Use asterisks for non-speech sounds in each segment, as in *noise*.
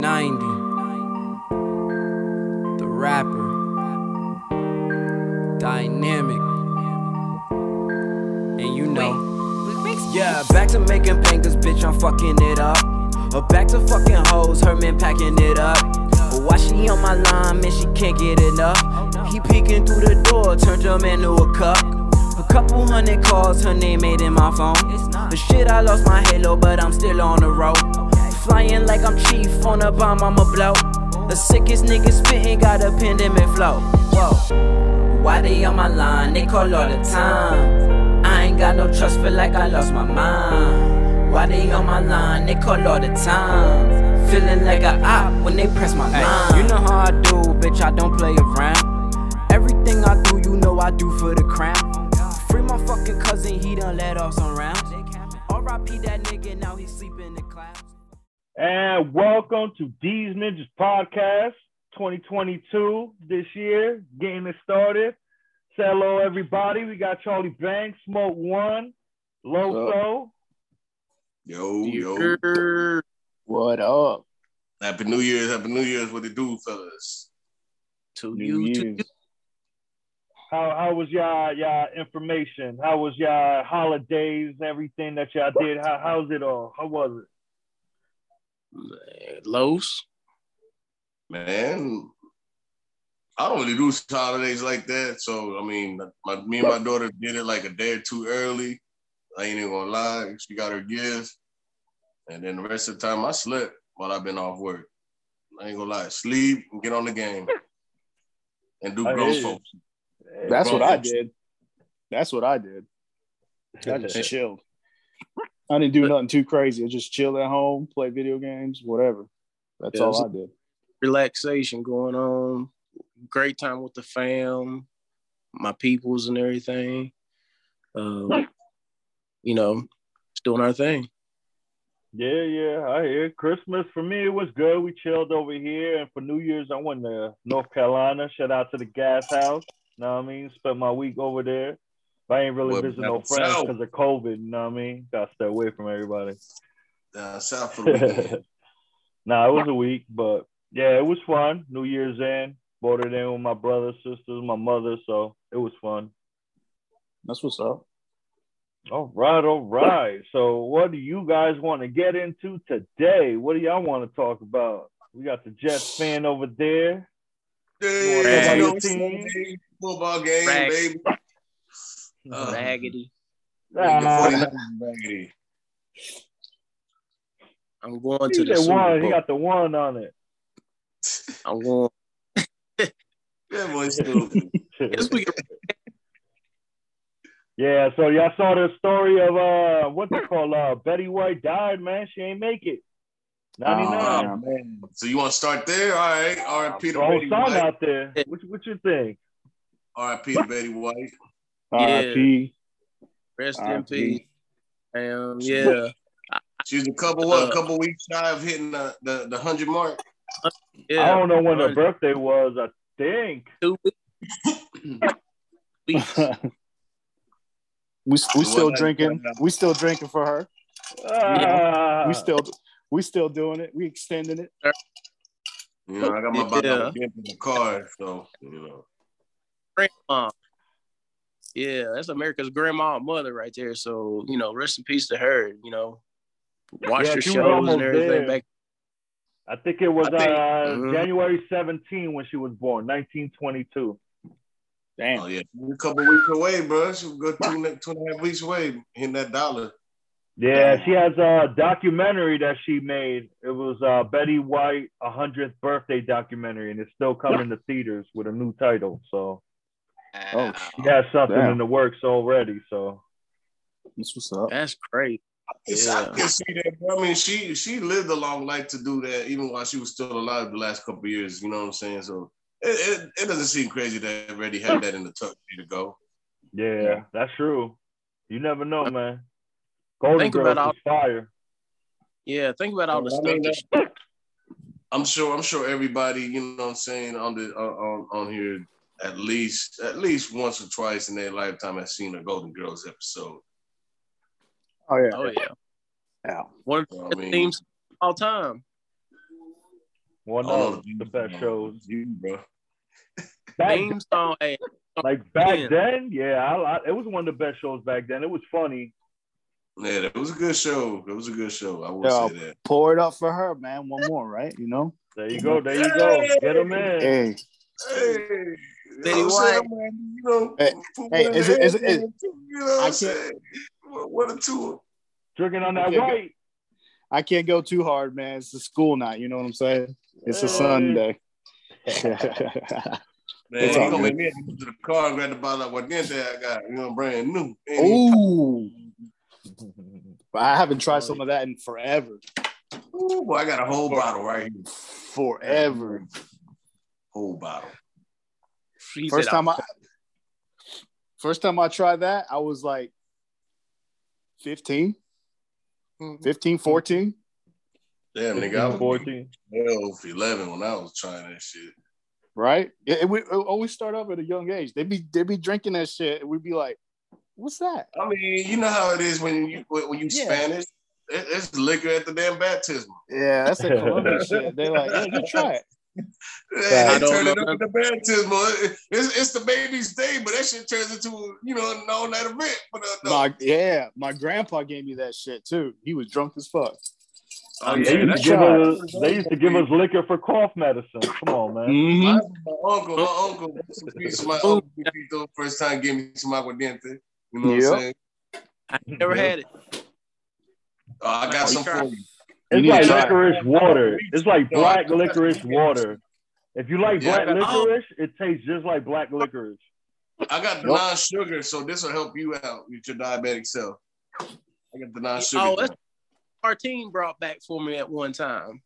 90. The rapper. Dynamic. And you know. Yeah, back to making pain, cause bitch, I'm fucking it up. Or back to fucking hoes, her man packing it up. But why she on my line, man, she can't get enough. He peeking through the door, turned him into a cup. A couple hundred calls, her name made in my phone. The shit, I lost my halo, but I'm still on the road. Flying like I'm chief on a bomb, I'ma blow. The sickest nigga spitting got a pandemic flow. Whoa. Why they on my line? They call all the time. I ain't got no trust, feel like I lost my mind. Why they on my line? They call all the time. Feeling like a op when they press my line. You know how I do, bitch, I don't play around. Everything I do, you know I do for the crown. Free my fucking cousin, he done let off some rounds. R.I.P. that nigga, now he sleeping in the clouds. And welcome to D's Ninjas Podcast 2022 this year, getting it started. Say hello, everybody. We got Charlie Banks, Smoke One, Loso. Yo, yo. What up? Happy New Year's. Happy New Year's. What it do, fellas? To New you, to Year's. you. How how was y'all y'all information? How was y'all holidays? Everything that y'all did? How how's it all? How was it? Los. Man, I don't really do holidays like that. So, I mean, my, me and my daughter did it like a day or two early. I ain't even gonna lie. She got her gifts. And then the rest of the time, I slept while I've been off work. I ain't gonna lie. Sleep and get on the game *laughs* and do I grown folks. That's Grown what I did. That's what I did. I just chilled. I didn't do nothing too crazy. I just chilled at home, play video games, whatever. That's Yeah, all I did. relaxation going on. Great time with the fam, my peoples and everything. Um, you know, just doing our thing. Yeah, yeah, I hear. Christmas for me it was good. We chilled over here, and for New Year's I went to North Carolina. Shout out to the Gas House. Know what I mean? Spent my week over there. But I ain't really What visit no friends because of COVID. You know what I mean? Got to stay away from everybody. Down south for the weekend. *laughs* nah, it was a week, but yeah, it was fun. New Year's in, bought it in with my brothers, sisters, my mother, so it was fun. That's what's up. All right, all right. So, what do you guys want to get into today? What do y'all want to talk about? We got the Jets fan over there. Hey, you know, Sunday, football game, Rag- baby. Uh, Raggedy. Ah, raggedy. I'm going he to the said Super one. He got the one on it. *laughs* I'm going. That boy stupid. *laughs* Yes, we can. yeah. So y'all saw the story of uh, what they call uh, Betty White died. Man, she ain't make it. Ninety nine. Oh, man. So you want to start there? All right. All right, Peter the whole Betty song White. out there. What, what you think? All right, Peter Betty White. R.I.P. Rest in peace. Um, yeah, She's a couple what? Uh, A couple weeks shy of hitting the the, the hundred mark. yeah. I don't know when her birthday was. I think. Two weeks. *laughs* we we still drinking. We still drinking for her. Ah, We still we still doing it. We extending it. You know, I got my bottle Yeah. of in the car, so you know. grandma. Yeah, that's America's grandma and mother right there. So, you know, rest in peace to her. You know, watch Yeah, her shows and everything there. back. I think it was think- uh, Mhm. January 17 when she was born, 1922. Damn. Oh yeah, a couple weeks away, bro. She was good two, two and a half weeks away hitting that dollar. Yeah, she has a documentary that she made. It was uh, Betty White 100th birthday documentary, and it's still coming to theaters with a new title. So Oh, she has something Damn. in the works already. So That's what's up. That's crazy. It's, I can see that. I mean, she she lived a long life to do that, even while she was still alive the last couple of years. You know what I'm saying? So it, it, it doesn't seem crazy that already had that in the tuck to go. yeah, Yeah. that's true. You never know, man. Golden Think Girls about is fire. Yeah, think about all the I stuff mean, that she, I'm sure I'm sure everybody, you know what I'm saying, on the on, on here at least at least once or twice in their lifetime has seen a Golden Girls episode. Oh yeah. oh yeah. Yeah. One of You know the what I mean? themes of all time. One I don't of the best shows. You, bro. Back, Theme song. Hey, like back Yeah. then, yeah, I, I, it was one of the best shows back then. It was funny. Yeah, it was a good show. It was a good show. I will Yeah. say that. Pour it up for her, man. One more, right? You know. There you go. There you go. Get him in. Hey, Hey, Betty you know I'm White. You know, Hey, hey, is in it- the is it- You know what I I'm saying? One one or two. Drinking on that Okay, white. I can't go too hard, man. It's a school night. You know what I'm saying? It's a Sunday. *laughs* Man, It's he all gonna make me to the car and grab the bottle of aguardiente I got. You know, brand new. Ain't Ooh, but I haven't tried some of that in forever. Ooh, boy, I got a whole bottle right here. Forever. Whole bottle. He First said, time I first time I tried that, I was like 15, Mhm. 15, 14. Damn, nigga, I was 14. 12, 11 when I was trying that shit. Right? Yeah, it, we it always start off at a young age. They be they be drinking that shit, and we'd be like, "What's that?" I mean, you know how it is when you when you Yeah. Spanish. It, it's liquor at the damn baptism. Yeah, that's a *laughs* Colombian shit. They're like, "Yeah, you try it." Yeah, I they don't turn it know up at the baptism. It- It's, it's the baby's day, but that shit turns into you know an all night event. But uh, no. My yeah, my grandpa gave me that shit too. He was drunk as fuck. Oh, They used, to give us, they used to give us liquor for cough medicine. Come on, man. Mm-hmm. My, my uncle, my uncle, my uncle, Pepito, first time gave me some aguardiente. You know what Yep. I'm saying? *laughs* I never had it. Uh, I got Oh, some for you. It's like to try it. licorice water. It's like black licorice water. If you like Yeah, black got- licorice, it tastes just like black licorice. I got the Nope. non-sugar, so this will help you out with your diabetic self. I got the non-sugar. Oh, joint. that's Martine brought back for me at one time.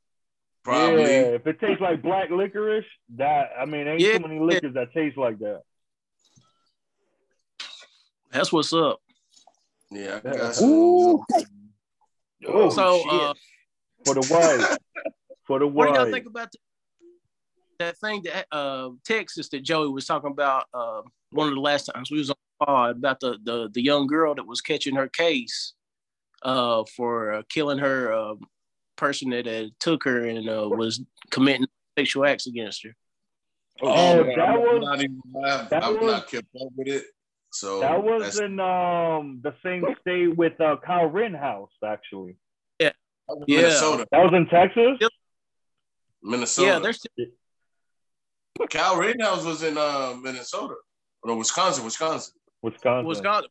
probably. Yeah, if it tastes like black licorice, that I mean, ain't Yeah. too many liquors that taste like that. That's what's up. Yeah, I Yeah. got some. Ooh. Oh, so, shit. uh, For the white, for the wife. what do y'all think about the, that thing that uh, Texas that Joey was talking about? Uh, one of the last times we was on the pod about the, the the young girl that was catching her case uh, for uh, killing her uh, person that had took her and uh, was committing sexual acts against her. Oh, man, that I'm was- not even. I've, that I've was- not kept up with it. So That was in um the same state with uh, Kyle Rittenhouse, actually. That was Yeah. Minnesota. That was in Texas. Minnesota. Yeah, there's Kyle Rittenhouse was in uh, Minnesota. No, Wisconsin, Wisconsin. Wisconsin. Wisconsin.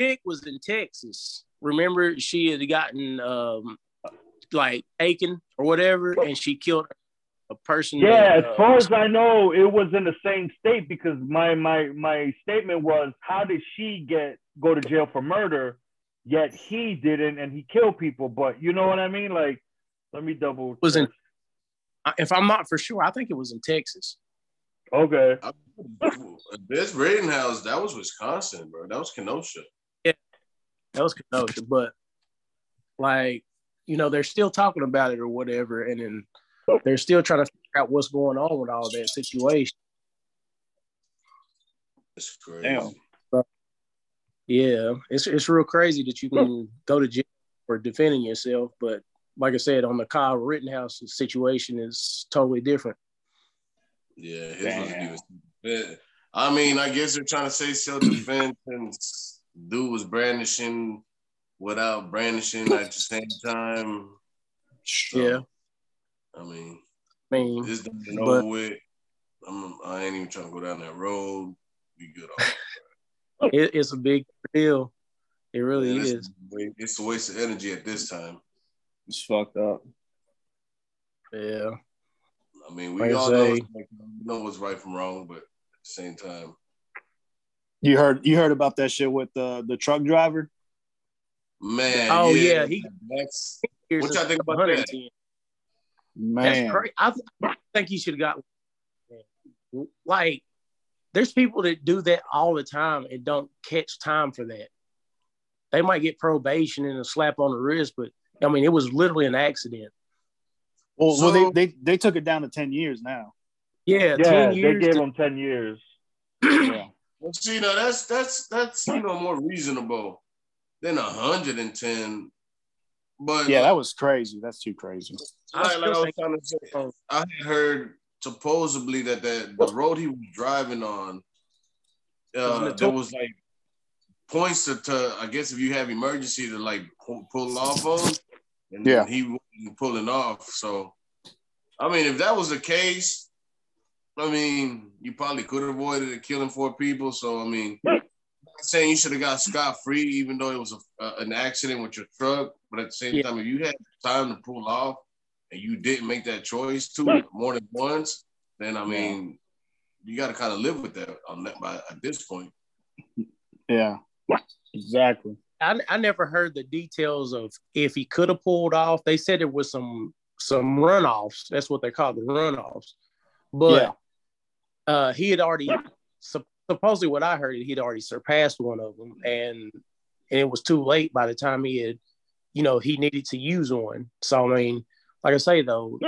Chick was in Texas. Remember, she had gotten um, like taken or whatever, and she killed a person. Yeah, that, as uh, far as I know, it was in the same state because my my my statement was, how did she get go to jail for murder, yet he didn't and he killed people? But you know what I mean? Like, let me double. Was in- if I'm not for sure, I think it was in Texas. Okay. This Rittenhouse, that was Wisconsin, bro. That was Kenosha. Yeah, that was Kenosha, but like you know, they're still talking about it or whatever, and then they're still trying to figure out what's going on with all that situation. It's crazy. Damn. Yeah, it's it's real crazy that you can hmm. go to jail for defending yourself, but like I said, on the Kyle Rittenhouse situation is totally different. Yeah, his Damn. wasn't even. Yeah. I mean, I guess they're trying to say self defense, and dude was brandishing without brandishing at the same time. So, Yeah. I mean, I mean, this done But- over with. I'm, I ain't even trying to go down that road. Be good. *laughs* On it, it's a big deal. It really Man, is. it's, it's a waste of energy at this time. It's fucked up. Yeah. I mean, we Like I all know, say- we know what's right from wrong, but at the same time, You heard you heard about that shit with the the truck driver? man. Oh, yeah, he- that's Here's What y'all think about 110. Man, That's crazy. I, th- I think he should have got like. There's people that do that all the time and don't catch time for that. They might get probation and a slap on the wrist, but I mean, it was literally an accident. Well, well, they, they they took it down to ten years now. Yeah, Yeah, ten they gave to- him ten years. *clears throat* Yeah. Well, see, now that's that's that's you know more reasonable than hundred and ten. But Yeah, that was crazy. That's too crazy. I like, I was trying to say, I had heard supposedly that the, the road he was driving on, uh, there was like points to, to, I guess if you have emergency to like pull, pull off on, and Yeah. he wasn't pulling off. So, I mean, if that was the case, I mean, you probably could have avoided it killing four people. So, I mean, I'm not saying you should have got scot free, even though it was a, uh, an accident with your truck. But at the same Yeah. time, if you had time to pull off and you didn't make that choice to more than once, then I mean, you got to kind of live with that on that by at this point. Yeah, exactly. I, I never heard the details of if he could have pulled off. They said it was some some runoffs. That's what they call the runoffs. But uh, he had already supposedly what I heard he'd already surpassed one of them, and and it was too late by the time he had, you know, he needed to use one. So I mean, like I say though,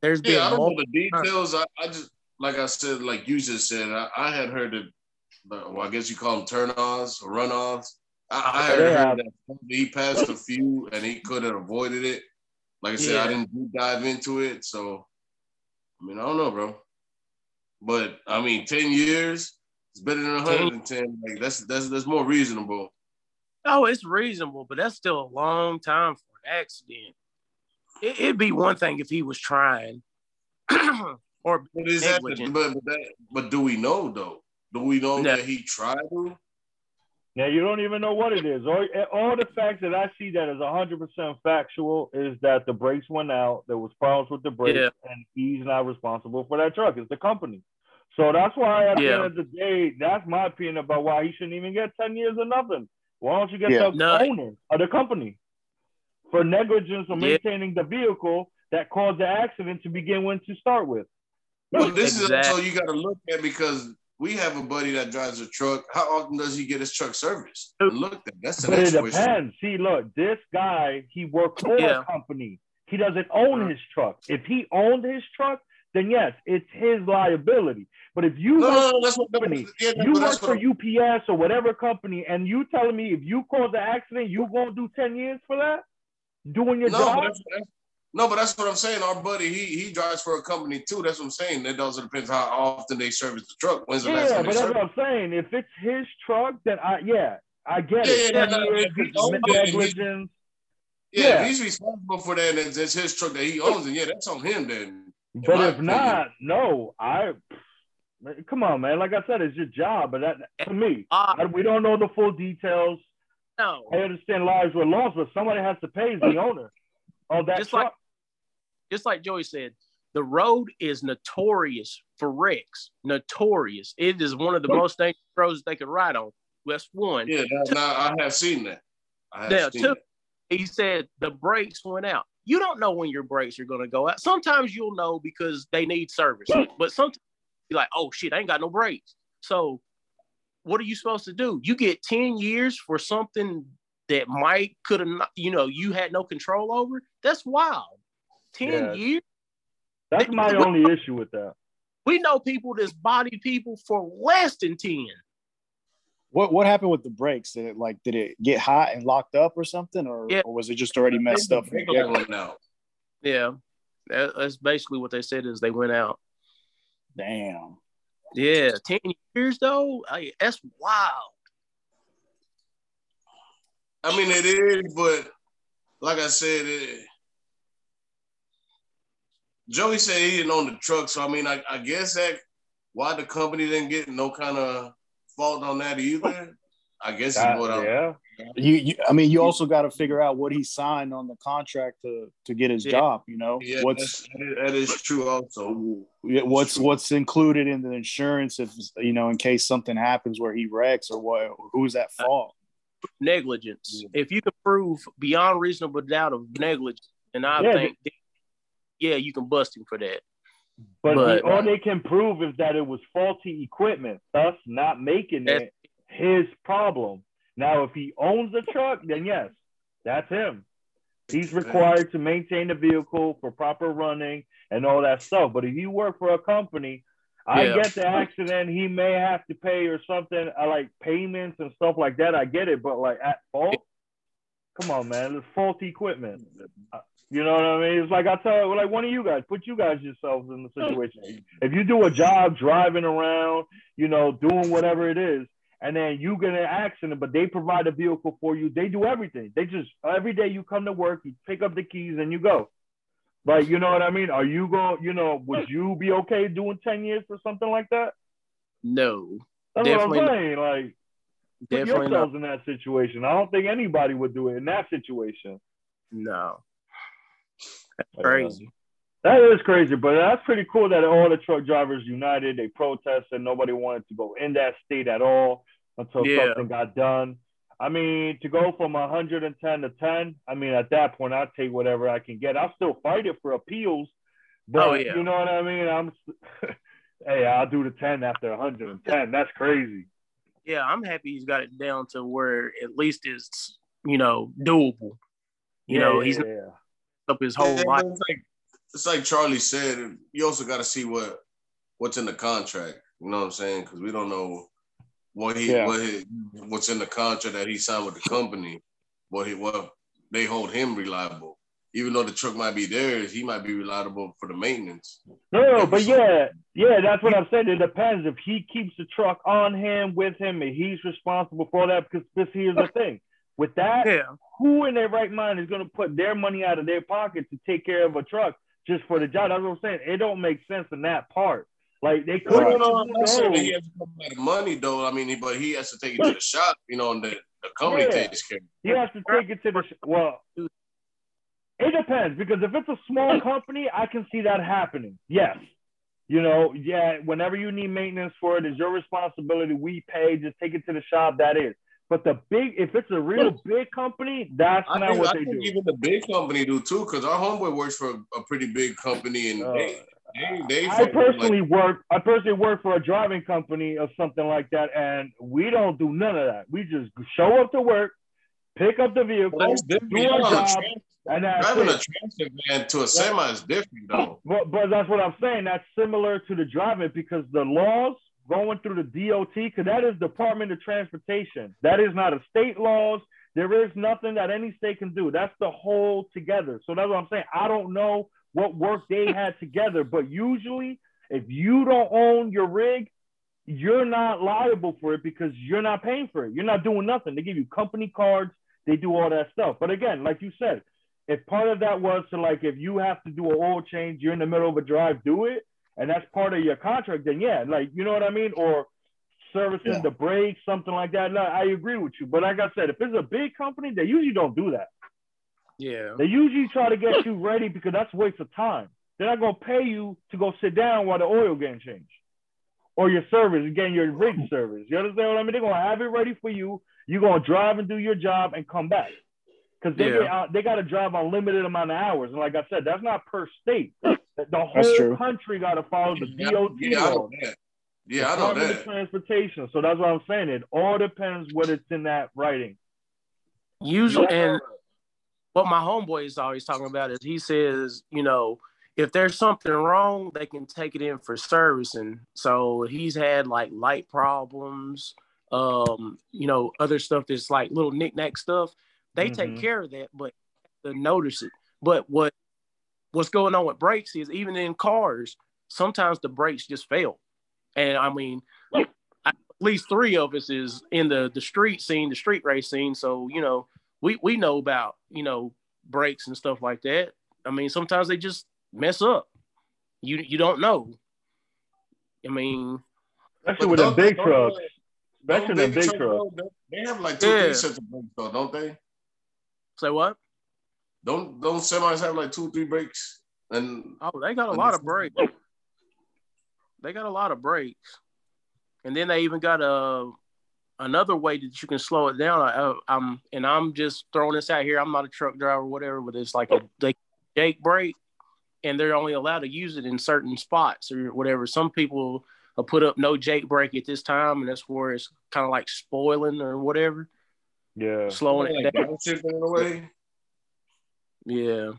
there's been Yeah, I don't know the details. I, I just like I said, like you just said, I, I had heard that. Well, I guess you call them turn-ons or run-offs. I, I had Yeah. heard that he passed a few and he could have avoided it. Like I said, I didn't dive into it, so I mean, I don't know, bro. But I mean, ten years is better than hundred and ten. Like that's that's that's more reasonable. Oh, it's reasonable, but that's still a long time for an accident. It, it'd be one thing if he was trying, *clears throat* or But is that, Negligent. but but, that, but do we know though? Do we know No. that he tried to? Now you don't even know what it is. All, all the facts that I see that is 100% factual is that the brakes went out. There was problems with the brakes, Yeah. and he's not responsible for that truck. It's the company. So that's why at the Yeah. end of the day, that's my opinion about why he shouldn't even get 10 years or nothing. Why don't you get Yeah. the No. owner of the company for negligence or Yeah. maintaining the vehicle that caused the accident to begin with to start with? Well, this is Exactly. also you got to look at because we have a buddy that drives a truck. How often does he get his truck serviced? Look, that's the But next it question. depends. See, look, this guy, he worked for Yeah. a company. He doesn't own mm-hmm. his truck. If he owned his truck, then yes, it's his liability. But if you No, work no, no, that's what, company, yeah, you work for UPS or whatever company, and you telling me if you cause an accident, you gonna do 10 years for that? Doing your no, job? but that's, that's, no, but that's what I'm saying. Our buddy, he he drives for a company too. That's what I'm saying. That also depends how often they service the truck. When's the last time but they that's serviced? what I'm saying. If it's his truck, then I yeah, I get Yeah, it. yeah, 10 no, no, years if he is owned it and he- negligence. Yeah, Yeah. if he's responsible for that, and it's, it's his truck that he owns, and yeah, that's on him. Then But my if opinion. not, no, I come on, man. Like I said, it's your job. But that to me, Ah, I- we don't know the full details. No, I understand lives were lost, but somebody has to pay the owner of that Just like- truck. just like Joey said, the road is notorious for wrecks. Notorious. It is one of the most dangerous roads they could ride on. That's one. yeah, that, now I have seen that. I have Now, seen two, that. he said the brakes went out. You don't know when your brakes are going to go out. Sometimes you'll know because they need service, but sometimes you're like, oh shit, I ain't got no brakes. So, what are you supposed to do? You get 10 years for something that might could have not, you know, you had no control over. That's wild. 10 Yeah. years. That's my only issue with that. We know people that's body people for less than 10. What what happened with the brakes? Did it like did it get hot and locked up or something, or, Yeah. or was it just already messed up? from the They get-go? went out. Yeah. That's basically what they said is they went out. Damn. Yeah. 10 years though, I, that's wild. I mean, it is, but like I said, it, Joey said he didn't own the truck, so I mean, I, I guess that why the company didn't get no kind of fault on that either. I guess is That- what I'm. yeah. You, you I mean, you also got to figure out what he signed on the contract to to get his Yeah. job. You know, Yeah, what's that's, true. Also, Yeah, what's true. what's included in the insurance if you know in case something happens where he wrecks or what who's at fault negligence. Yeah. If you can prove beyond reasonable doubt of negligence, and I think, yeah, you can bust him for that. But, But- the, all they can prove is that it was faulty equipment, thus not making it his problem. Now, if he owns the truck, then yes, that's him. He's required to maintain the vehicle for proper running and all that stuff. But if you work for a company, I Yeah. get the accident. He may have to pay or something. I like payments and stuff like that. I get it, but like at fault, Come on, man. It's faulty equipment. Uh, you know what I mean? It's like I tell like one of you guys, put you guys yourselves in the situation. If you do a job driving around, you know, doing whatever it is, and then you get an accident, but they provide a vehicle for you, they do everything. They just every day you come to work, you pick up the keys and you go. Like, you know what I mean? Are you going, you know, would you be okay doing 10 years for something like that? No. That's Definitely what I'm saying. Like, put Definitely yourselves not. in that situation. I don't think anybody would do it in that situation. No. *sighs* That's crazy. That is crazy, but that's pretty cool that all the truck drivers united. They protested. Nobody wanted to go in that state at all until Yeah. something got done. I mean, to go from 110 to 10, I mean, at that point, I'll take whatever I can get. I'll still fight it for appeals, but Oh, yeah. you know what I mean? I'm, *laughs* hey, I'll do the 10 after 110. That's crazy. Yeah, I'm happy he's got it down to where at least it's, you know, doable. You know, he's yeah, yeah. up his whole Yeah, life. Like, it's like Charlie said. You also got to see what what's in the contract. You know what I'm saying? Because we don't know what he Yeah. what he, what's in the contract that he signed with the company. What he what they hold him reliable. Even though the truck might be theirs, he might be reliable for the maintenance. No, no, but yeah, yeah, that's what I'm saying. It depends if he keeps the truck on him with him and he's responsible for that. Because this here's the thing: with that, Yeah. who in their right mind is going to put their money out of their pocket to take care of a truck just for the job? That's what I'm saying. It don't make sense in that part. Like they could. No, no, no, I'm not saying that he has to money though. I mean, but he has to take it to the shop, you know, and the, the company Yeah. takes care. He has to take it to the well. It depends because if it's a small company, I can see that happening. Yes, you know, yeah. Whenever you need maintenance for it, it's your responsibility. We pay. Just take it to the shop. That is. But the big, if it's a real big company, that's I not think, what I they do. even the big company do too, because our homeboy works for a, a pretty big company, and Uh, they they they. I personally like, work. I personally work for a driving company or something like that, and we don't do none of that. We just show up to work, pick up the vehicle, well, do our job, and that's Driving a it. transit van to a semi is different though. But, but that's what I'm saying. That's similar to the driving because the laws going through the DOT, because that is Department of Transportation. That is not a state laws. There is nothing that any state can do. That's the whole together. So that's what I'm saying. I don't know what work they *laughs* had together, but usually if you don't own your rig, you're not liable for it because you're not paying for it. You're not doing nothing. They give you company cards, they do all that stuff. But again, like you said, if part of that was to like if you have to do an oil change, you're in the middle of a drive, do it, and that's part of your contract, then yeah, like you know what I mean? Or servicing Yeah. the brakes, something like that. No, I agree with you. But like I said, if it's a big company, they usually don't do that. Yeah. They usually try to get you ready because that's a waste of time. They're not gonna pay you to go sit down while the oil getting changed. Or your service, again, your rig service. You understand what I mean? They're gonna have it ready for you. You're gonna drive and do your job and come back. Because they Yeah. get out, they gotta drive a limited amount of hours. And like I said, that's not per state. The the That's whole true. country gotta follow the Yeah, DOT yeah, I know law. that. Yeah, I know Department of. Transportation. So that's what I'm saying. It all depends what it's in that writing. Usually, and what my homeboy is always talking about is he says, you know, if there's something wrong, they can take it in for servicing. So he's had like light problems, um, you know, other stuff that's like little knickknack stuff. They take Mhm. care of that, but to notice it. But what what's going on with brakes is even in cars, sometimes the brakes just fail. And I mean, at least three of us is in the the street scene, the street race scene. So you know, we we know about you know brakes and stuff like that. I mean, sometimes they just mess up. You you don't know. I mean, Especially with the don't- big don't- trucks. don't Especially the big trucks, trucks. They have like two, Yeah. three sets of brakes though, don't they? Say what? Don't don't semis have like two, three breaks? And Oh, they got a lot of breaks. They got a lot of breaks, and then they even got a another way that you can slow it down. I, I'm and I'm just throwing this out here. I'm not a truck driver, or whatever, but it's like a they Jake brake, and they're only allowed to use it in certain spots or whatever. Some people will put up no Jake brake at this time, and that's where it's kind of like spoiling or whatever, Yeah. slowing it down. in a way. Yeah.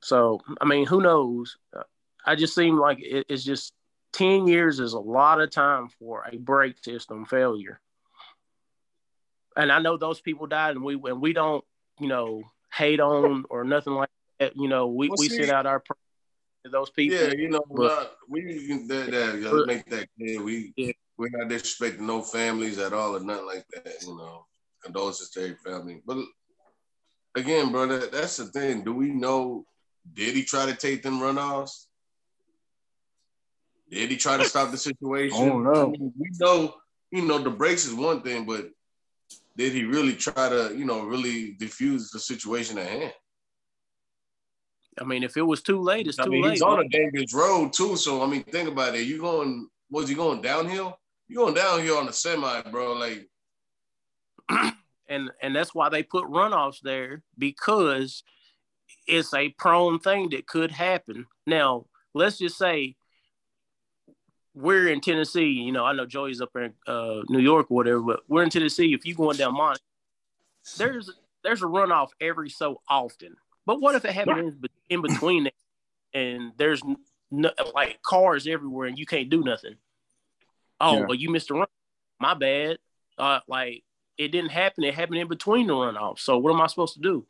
So I mean, who knows? Uh, I just seem like it, it's just ten years is a lot of time for a brake system failure. And I know those people died, and we and we don't you know, hate on or nothing like that. You know, we, Well, we see- send out our prayer to those people. Yeah, you know, But- not, we that, that, But- let's make that clear. We Yeah. we're not disrespecting no families at all or nothing like that. You know, condolences to every family. But again, brother, that's the thing. Do we know? Did he try to take them runoffs? Did he try to stop the situation? I don't know. mean, we know, you know, the brakes is one thing, but did he really try to, you know, really diffuse the situation at hand? I mean, if it was too late, it's I too mean, late. he's on a dangerous road too. So I mean, think about it. You going? Was he going downhill? You going downhill on the semi, bro? Like, *clears throat* and and that's why they put runoffs there because it's a prone thing that could happen. Now, let's just say we're in Tennessee. You know, I know Joey's up in uh, New York or whatever, but we're in Tennessee. If you're going down Mont, there's there's a runoff every so often. But what if it happens in, between and there's no, like cars everywhere and you can't do nothing? Oh, Yeah. well, you missed a run. My bad. Uh, like it didn't happen. It happened in between the runoffs. So what am I supposed to do?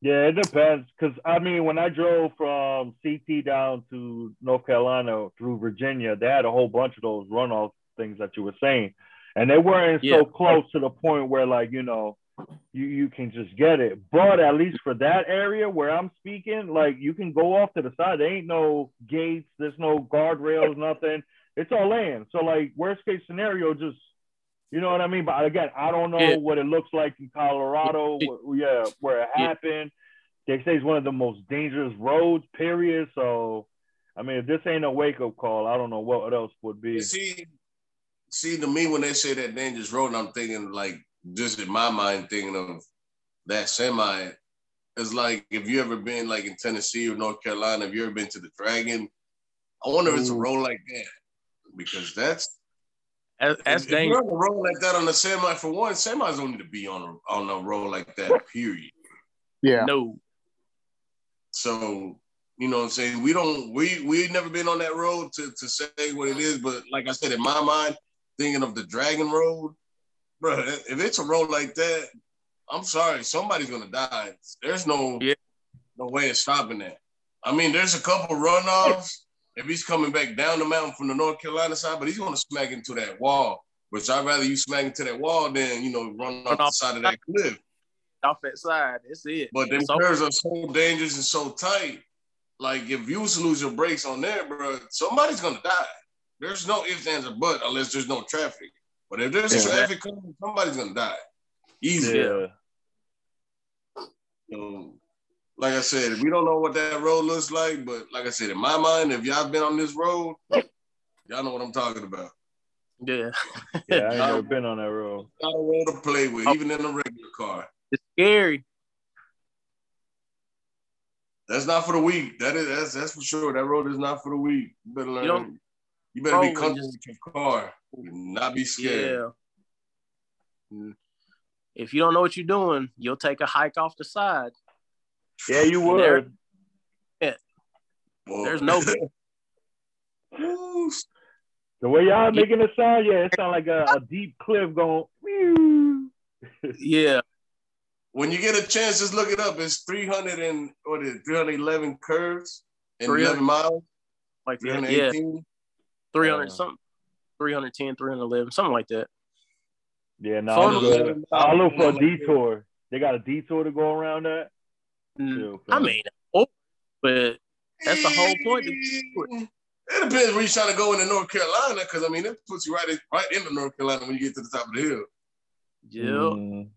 Yeah, it depends. Cause I mean, when I drove from CT down to North Carolina through Virginia, they had a whole bunch of those runoff things that you were saying, and they weren't Yeah. so close to the point where like you know, you you can just get it. But at least for that area where I'm speaking, like you can go off to the side. There ain't no gates. There's no guardrails. Nothing. It's all land. So like worst case scenario, just you know what I mean? But again, I don't know Yeah. what it looks like in Colorado. Yeah. wh- Yeah, where it Yeah. happened. They say it's one of the most dangerous roads, period. So, I mean, if this ain't a wake up call, I don't know what else would be. see, see to me when they say that dangerous road, I'm thinking like just in my mind thinking of that semi. It's like if you ever been like in Tennessee or North Carolina, if you ever been to the Dragon, I wonder if it's a road like that because that's That's, that's if, if you're on a road like that on the semi for one, semis don't need to be on a on a road like that. *laughs* Period. Yeah. No. So, you know what I'm saying? We don't we we never been on that road to, to say what it is, but like I said, in my mind, thinking of the Dragon Road, bro, if it's a road like that, I'm sorry, somebody's gonna die. There's no Yeah. no way of stopping that. I mean, there's a couple runoffs if he's coming back down the mountain from the North Carolina side, but he's gonna smack into that wall. Which I'd rather you smack into that wall than you know run off the side of that cliff. Off that side. That's it. But them So- curves are so dangerous and so tight. Like if you was to lose your brakes on there, bro, somebody's gonna die. There's no ifs, ands, or but unless there's no traffic. But if there's Yeah. traffic coming, somebody's gonna die. Easy. Yeah. So, like I said, we don't know what that road looks like, but like I said, in my mind, if y'all been on this road, y'all know what I'm talking about. Yeah. Yeah, I ain't never been on that road. Not a road to play with, even in a regular car. It's scary. That's not for the weak. That is that's that's for sure. That road is not for the weak. You better learn. You, don't- better be Bro, comfortable just- with your car and not be scared. Yeah. If you don't know what you're doing, you'll take a hike off the side. Yeah, you *laughs* There- would. There's no *laughs* The way y'all making it sound, yeah, it sound like a, a deep cliff going. *laughs* Yeah. when you get a chance, just look it up. It's 300 and what is it, 311 curves and 300. 11 miles, Like that. Yeah. 318. 300 Uh, something. 310, 311, something like that. Yeah, no, Phone I'm was- good. I'll look for a detour. They got a detour to go around that. Mm, Chill, I mean, oh, but That's the whole point It depends where you're trying to go into North Carolina, because I mean, it puts you right in, right into North Carolina when you get to the top of the hill. yeah. Mm.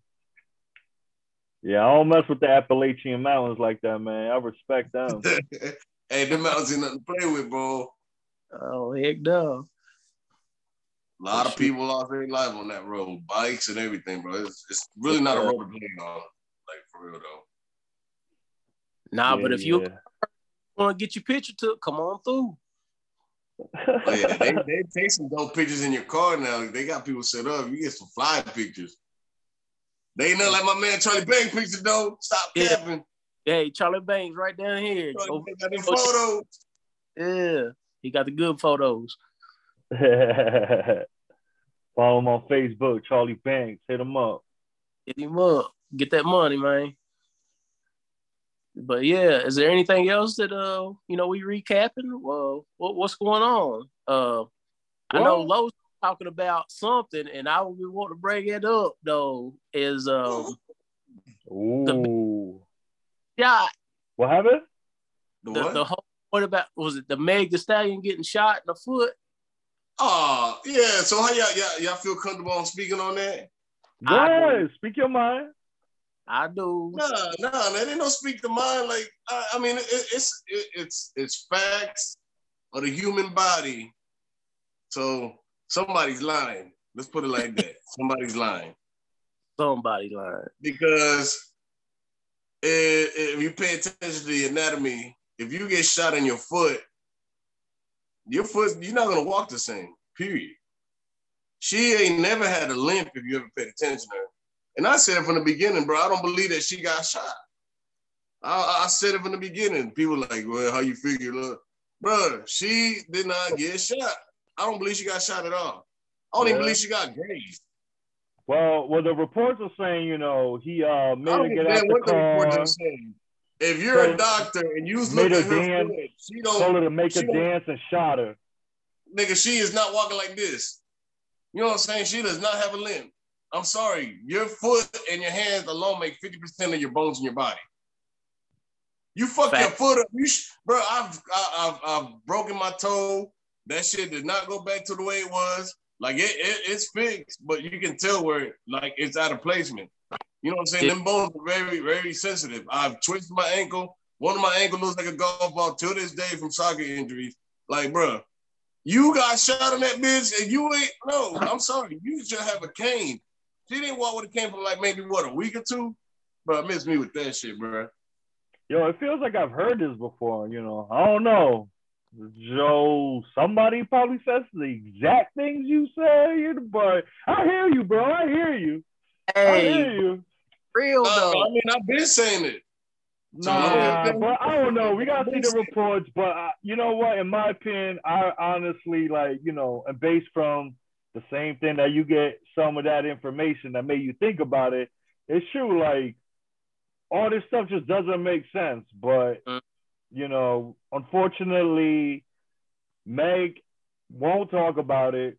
Yeah, I don't mess with the Appalachian Mountains like that, man. I respect them. *laughs* hey, the mountains ain't nothing to play with, bro. Oh heck no. A lot of people lost their life on that road, bikes and everything, bro. It's, it's really not a road to play on, like for real though. Nah, but Yeah, if you yeah. want to get your picture took, come on through. Oh, yeah, they, they take some dope pictures in your car now. They got people set up. You get some fly pictures. They ain't nothing like my man Charlie Bang picture though. Stop Yeah. capping. Hey, Charlie Banks right down here. Go- got them photos. yeah, he got the good photos. *laughs* Follow him on Facebook, Charlie Banks. Hit him up. Hit him up. get that money, man. But yeah, is there anything else that uh you know we recapping? Well, what, what's going on? Uh, I know Well- Lowe's talking about something, and I would want to bring it up though. Is um Ooh. yeah What happened? The the, what? the whole what about was it the Meg the Stallion getting shot in the foot? Oh, yeah. So how y'all, y'all y'all feel comfortable on speaking on that? Go I ahead. Speak your mind. I do. Nah, nah, man. They don't speak the mind. Like I, I mean, it, it's it, it's it's facts of the human body. So somebody's lying. Let's put it like that. *laughs* somebody's lying Somebody lying. because if, if you pay attention to the anatomy, if you get shot in your foot, your foot you're not gonna walk the same. Period. She ain't never had a limp if you ever paid attention to her. And I said from the beginning, bro. I don't believe that she got shot. I, I said it from the beginning. People like, well, how you figure? Look, bro, she did not get shot. I don't believe she got shot at all. I don't even believe she got grazed. Well, well, the reports are saying, you know, he uh made her get out the what the reports car, are saying. If you're So- a doctor and you look Made at her dance, foot, she told don't, her to make a dance and shot her. nigga, she is not walking like this. You know what I'm saying? She does not have a limb. I'm sorry. Your foot and your hands alone make 50% of your bones in your body. You fuck your foot up. You sh- bro, I've, I- I've I've broken my toe. That shit did not go back to the way it was. Like it, it it's fixed, but you can tell where like it's out of placement. You know what I'm saying? Yeah. Them bones are very, very sensitive. I've twisted my ankle. One of my ankle looks like a golf ball till this day from soccer injuries. Like, bro, you got shot in that bitch and you ain't no, I'm sorry. You should have a cane. She didn't walk with a cane for like maybe what a week or two. Bro, miss me with that shit, bro. Yo, it feels like I've heard this before. You know, I don't know. Joe, somebody probably says the exact things you say, but I hear you, bro. I hear you. I hear Hey, you. real No, though. I mean, I've been saying it. Nah, no, but I don't know. We gotta see the reports. But uh, you know what? In my opinion, I honestly like you know, and based from the same thing that you get some of that information that made you think about it. It's true. Like all this stuff just doesn't make sense. But Mm. you know, unfortunately, Meg won't talk about it.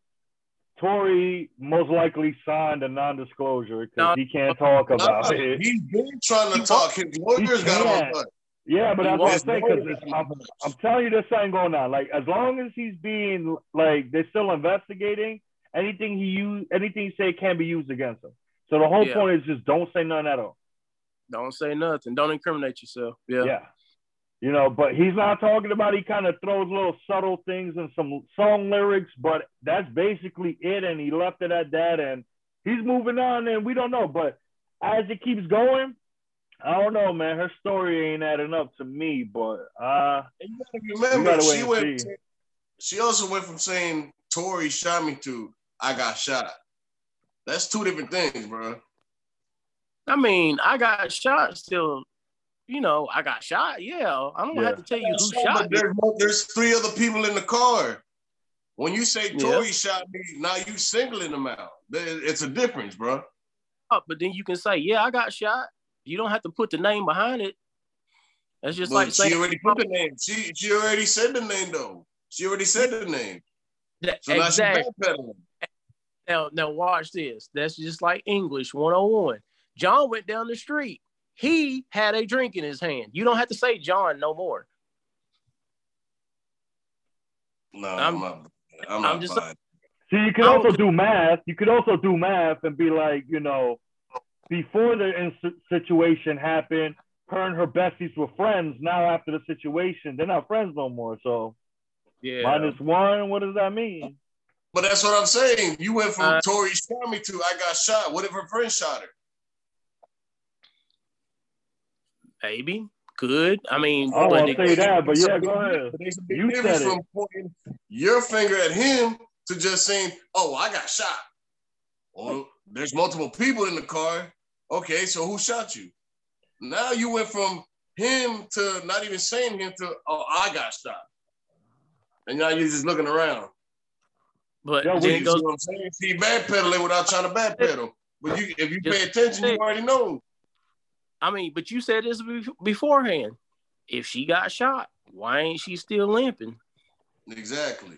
Tory most likely signed a non-disclosure because No. he can't talk Nah, about it. he's been trying to talk. His lawyers got him on Yeah, but that's what I'm saying. Because than I'm. I'm telling you, there's something going on. Like as long as he's being like they're still investigating, anything he use, anything he say can be used against him. So the whole Yeah. point is just don't say nothing at all. Don't say nothing. Don't incriminate yourself. Yeah. Yeah. You know, but he's not talking about. He kind of throws little subtle things and some song lyrics, but that's basically it. And he left it at that. And he's moving on, and we don't know. But as it keeps going, I don't know, man. Her story ain't adding up to me. But uh, And you gotta We remember, she went. see. She also went from saying Tory shot me to I got shot. That's two different things, bro. I mean, I got shot still. You know, I got shot. Yeah. I don't Yeah. have to tell you who Shot, shot me. there's, there's three other people in the car. When you say Yeah. Tory shot me, now you singling them out. It's a difference, bro. Oh, but then you can say, yeah, I got shot. You don't have to put the name behind it. That's just But like she saying already put the name. She she already said the name though. She already said the name. that- So now she's backpedaling. Now, now watch this. That's just like English 101. John went down the street. He had a drink in his hand. You don't have to say John no more. No, I'm- I'm, not. I'm, I'm not just- buying. See, you could also don't- do math. You could also do math and be like, you know, before the in- situation happened, her and her besties were friends. Now after the situation, they're not friends no more. So Yeah. minus one, what does that mean? But that's what I'm saying. You went from Uh, Tory shot me to I got shot. What if her friend shot her? Maybe. Could. I mean, I don't but want to say that, but yeah, go ahead. There's a big You difference said it. from pointing your finger at him to just saying, "Oh, I got shot." Well, there's multiple people in the car. Okay, so who shot you? Now you went from him to not even saying him to, "Oh, I got shot," and now you're just looking around. But Yo, then we it You goes, see what I'm saying? See, backpedaling without trying to backpedal. But you, if you pay attention, you already know. I mean, but you said this beforehand. If she got shot, why ain't she still limping? Exactly.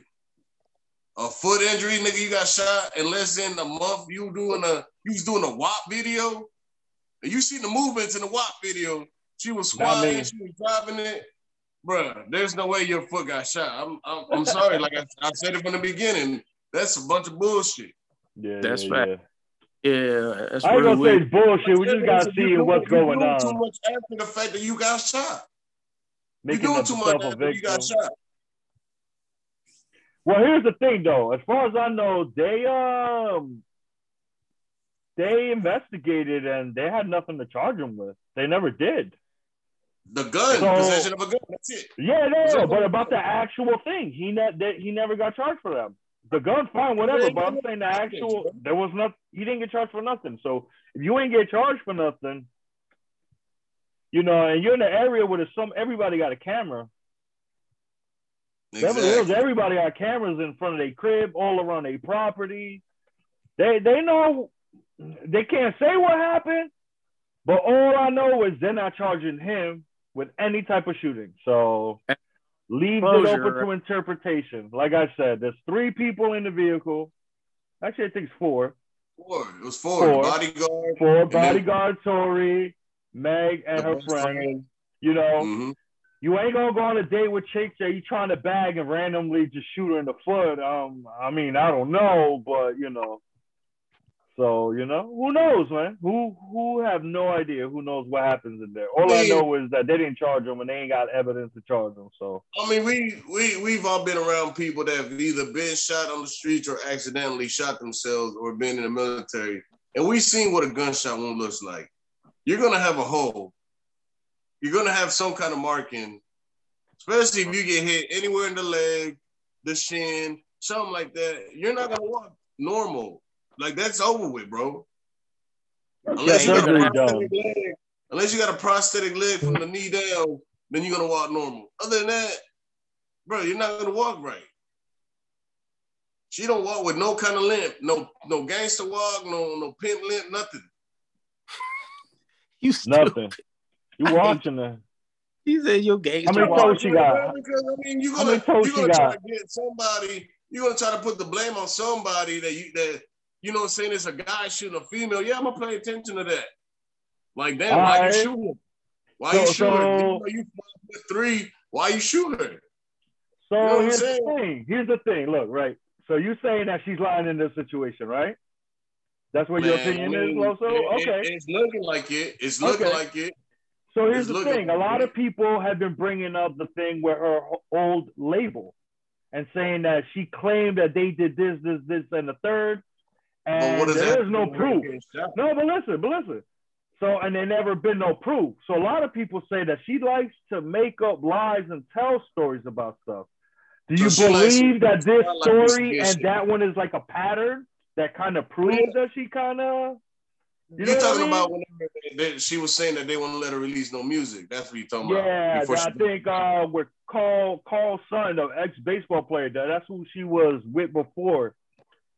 A foot injury, nigga, you got shot, and less than a month, you doing a you was doing a WAP video. And you seen the movements in the WAP video. She was squatting, she was driving it. Bruh, there's no way your foot got shot. I'm I'm, I'm sorry. like I, I, said it from the beginning. That's a bunch of bullshit. Yeah, that's yeah, right. Yeah. Yeah, that's I ain't gonna say it's bullshit. We just gotta see what's going on. Too much after the fact that you got shot. Making you doing too much after you got shot. Well, here's the thing, though. As far as I know, they um they investigated and they had nothing to charge him with. They never did. The gun, so, possession of a gun. That's it. Yeah, no, no, but about the actual thing, he ne- he never got charged for them. The gun, fine, whatever. But I'm saying the actual, there was not. He didn't get charged for nothing. So if you ain't get charged for nothing, you know, and you're in the area where there's some, everybody got a camera. Exactly. everybody got cameras in front of their crib, all around their property. They they know they can't say what happened, but all I know is they're not charging him with any type of shooting. So leave it open to interpretation. Like I said, there's three people in the vehicle. Actually, I think it's four. Four. It was four. four. Bodyguard. Four bodyguard, then... Tory, Meg, and her friend. friend. You know, mm-hmm. you ain't gonna go on a date with chicks that you trying to bag and randomly just shoot her in the foot. Um, I mean, I don't know, but you know, so you know, who knows, man? Who who have no idea? Who knows what happens in there? All I, mean, I know is that they didn't charge them, and they ain't got evidence to charge them. So I mean, we we we've all been around people that have either been shot on the streets or accidentally shot themselves or been in the military, and we've seen what a gunshot wound looks like. You're gonna have a hole. You're gonna have some kind of marking, especially if you get hit anywhere in the leg, the shin, something like that. You're not gonna walk normal like that's over with, bro. Unless you, got a prosthetic leg, unless you got a prosthetic leg from the knee down, then you're gonna walk normal. Other than that, bro, you're not gonna walk right. She don't walk with no kind of limp, no no gangster walk, no no pimp limp, nothing. *laughs* you nothing. You watching her. He said your gangster. How many toes she got? Because I mean, you're gonna, you're gonna try got? to get somebody. You're gonna try to put the blame on somebody that you that you know, what I'm saying it's a guy shooting a female, yeah, I'm gonna pay attention to that. Like, damn, All why right. you shooting? Why so, you shooting? So, you with three, why you shooting her? So you know here's the thing. Here's the thing. Look, right. So you're saying that she's lying in this situation, right? That's what Man, your opinion I mean, is, Loso? It, okay. It, it's looking like it. It's looking okay. like it. So here's it's the thing. Like a lot it. of people have been bringing up the thing where her old label and saying that she claimed that they did this, this, this, and the third. And there is no proof. No, but listen, but listen. So, and there never been no proof. So a lot of people say that she likes to make up lies and tell stories about stuff. Do you so believe that this story and that one is like a pattern that kind of proves yeah. that she kind of? You are talking I mean? about whenever they, they, she was saying that they want to let her release no music. That's what you're talking yeah, about. Yeah, I think uh, with Carl Carl Son, the ex baseball player, that's who she was with before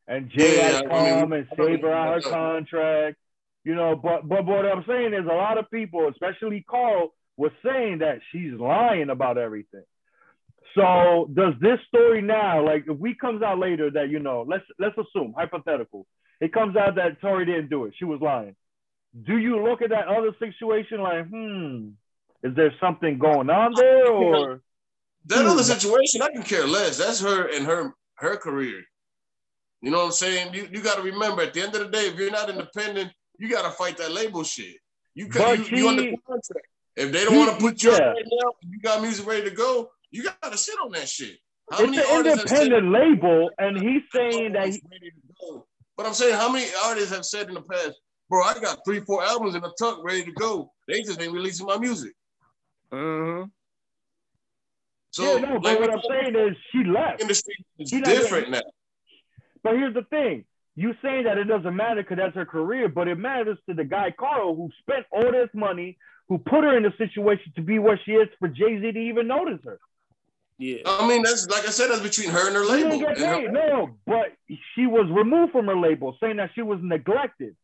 and Jay yeah, come I mean, and save her out her contract. You know, but but what I'm saying is a lot of people, especially Carl, was saying that she's lying about everything. So does this story now, like if we comes out later that you know, let's let's assume hypothetical, it comes out that Tory didn't do it, she was lying. Do you look at that other situation like, hmm, is there something going on there, or that other situation? I can care less. That's her and her her career. You know what I'm saying? You, you got to remember at the end of the day, if you're not independent, you got to fight that label shit. You can you, you under contract. If they don't want to put you yeah. right now, you got music ready to go, you got to sit on that shit. How it's an independent label, and he's saying that he, But I'm saying, how many artists have said in the past, bro, I got three, four albums in the tuck ready to go. They just ain't releasing my music. Mm-hmm. So, yeah, no, but what I'm saying is she left. Industry is different now. But here's the thing. You saying that it doesn't matter because that's her career, but it matters to the guy Carl who spent all this money, who put her in a situation to be where she is for Jay Z to even notice her. Yeah, I mean that's like I said, that's between her and her label. She didn't get paid, no, but she was removed from her label, saying that she was neglected.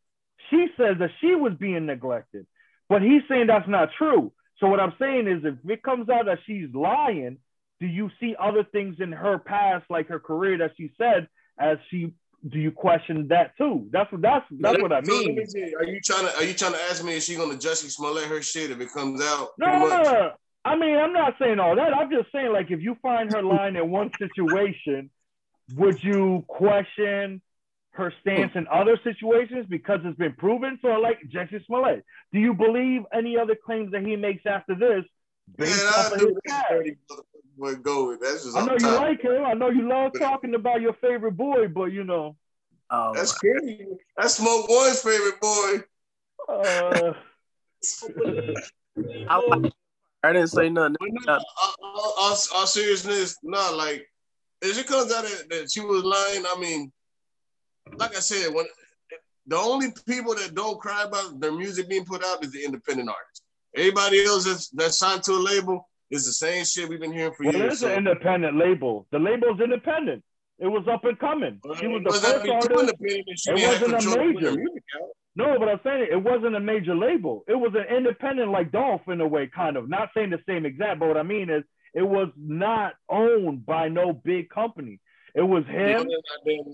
She says that she was being neglected, But he's saying that's not true. So what I'm saying is, if it comes out that she's lying, do you see other things in her past, like her career that she said, as she do you question that too? That's what that's that's what I mean. Are you trying to are you trying to ask me if she gonna Jussie Smollett her shit if it comes out? No, no, no, I mean, I'm not saying all that. I'm just saying, like, if you find her lying in one situation, would you question her stance in other situations because it's been proven? So, like Jussie Smollett, do you believe any other claims that he makes after this? Based Man, off I of his past? Would go with. That's just I know you top. like him. I know you love talking about your favorite boy, but you know. Oh, that's crazy. That's Smoke One's favorite boy. Uh, *laughs* I, *laughs* I, didn't say nothing. No, all, all, all, seriousness, no, like if it comes out that, that she was lying, I mean, like I said, when the only people that don't cry about their music being put out is the independent artists. Everybody else that's, that's signed to a label, it's the same shit we've been hearing for well, years. It's so. an independent label. The label's independent. It was up and coming. Well, she was the first artist. It wasn't a major. No, but I'm saying it wasn't a major label. It was an independent, like Dolph in a way, kind of. Not saying the same exact, but what I mean is it was not owned by no big company. It was him.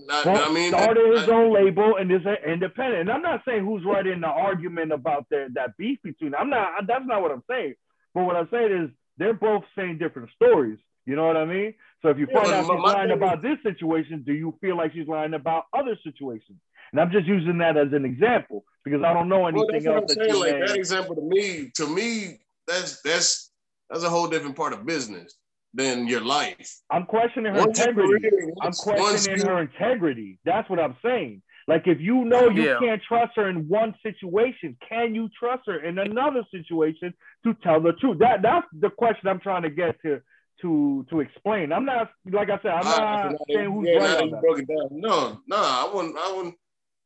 Not, not, I mean, started his own label and is an independent. And I'm not saying who's right in the argument about the, that beef between. I'm not. That's not what I'm saying. But what I'm saying is they're both saying different stories. You know what I mean? So if you find yeah, out she's lying about this situation, do you feel like she's lying about other situations? And I'm just using that as an example because I don't know anything well, else. That, like, that example to me, to me, that's that's that's a whole different part of business than your life. I'm questioning her once integrity. I'm questioning her integrity. That's what I'm saying. Like if you know you yeah. can't trust her in one situation, can you trust her in another situation to tell the truth? That that's the question I'm trying to get to to to explain. I'm not like I said, I'm not saying who's yeah, right. Broke it down. No, no, I wouldn't. I wouldn't.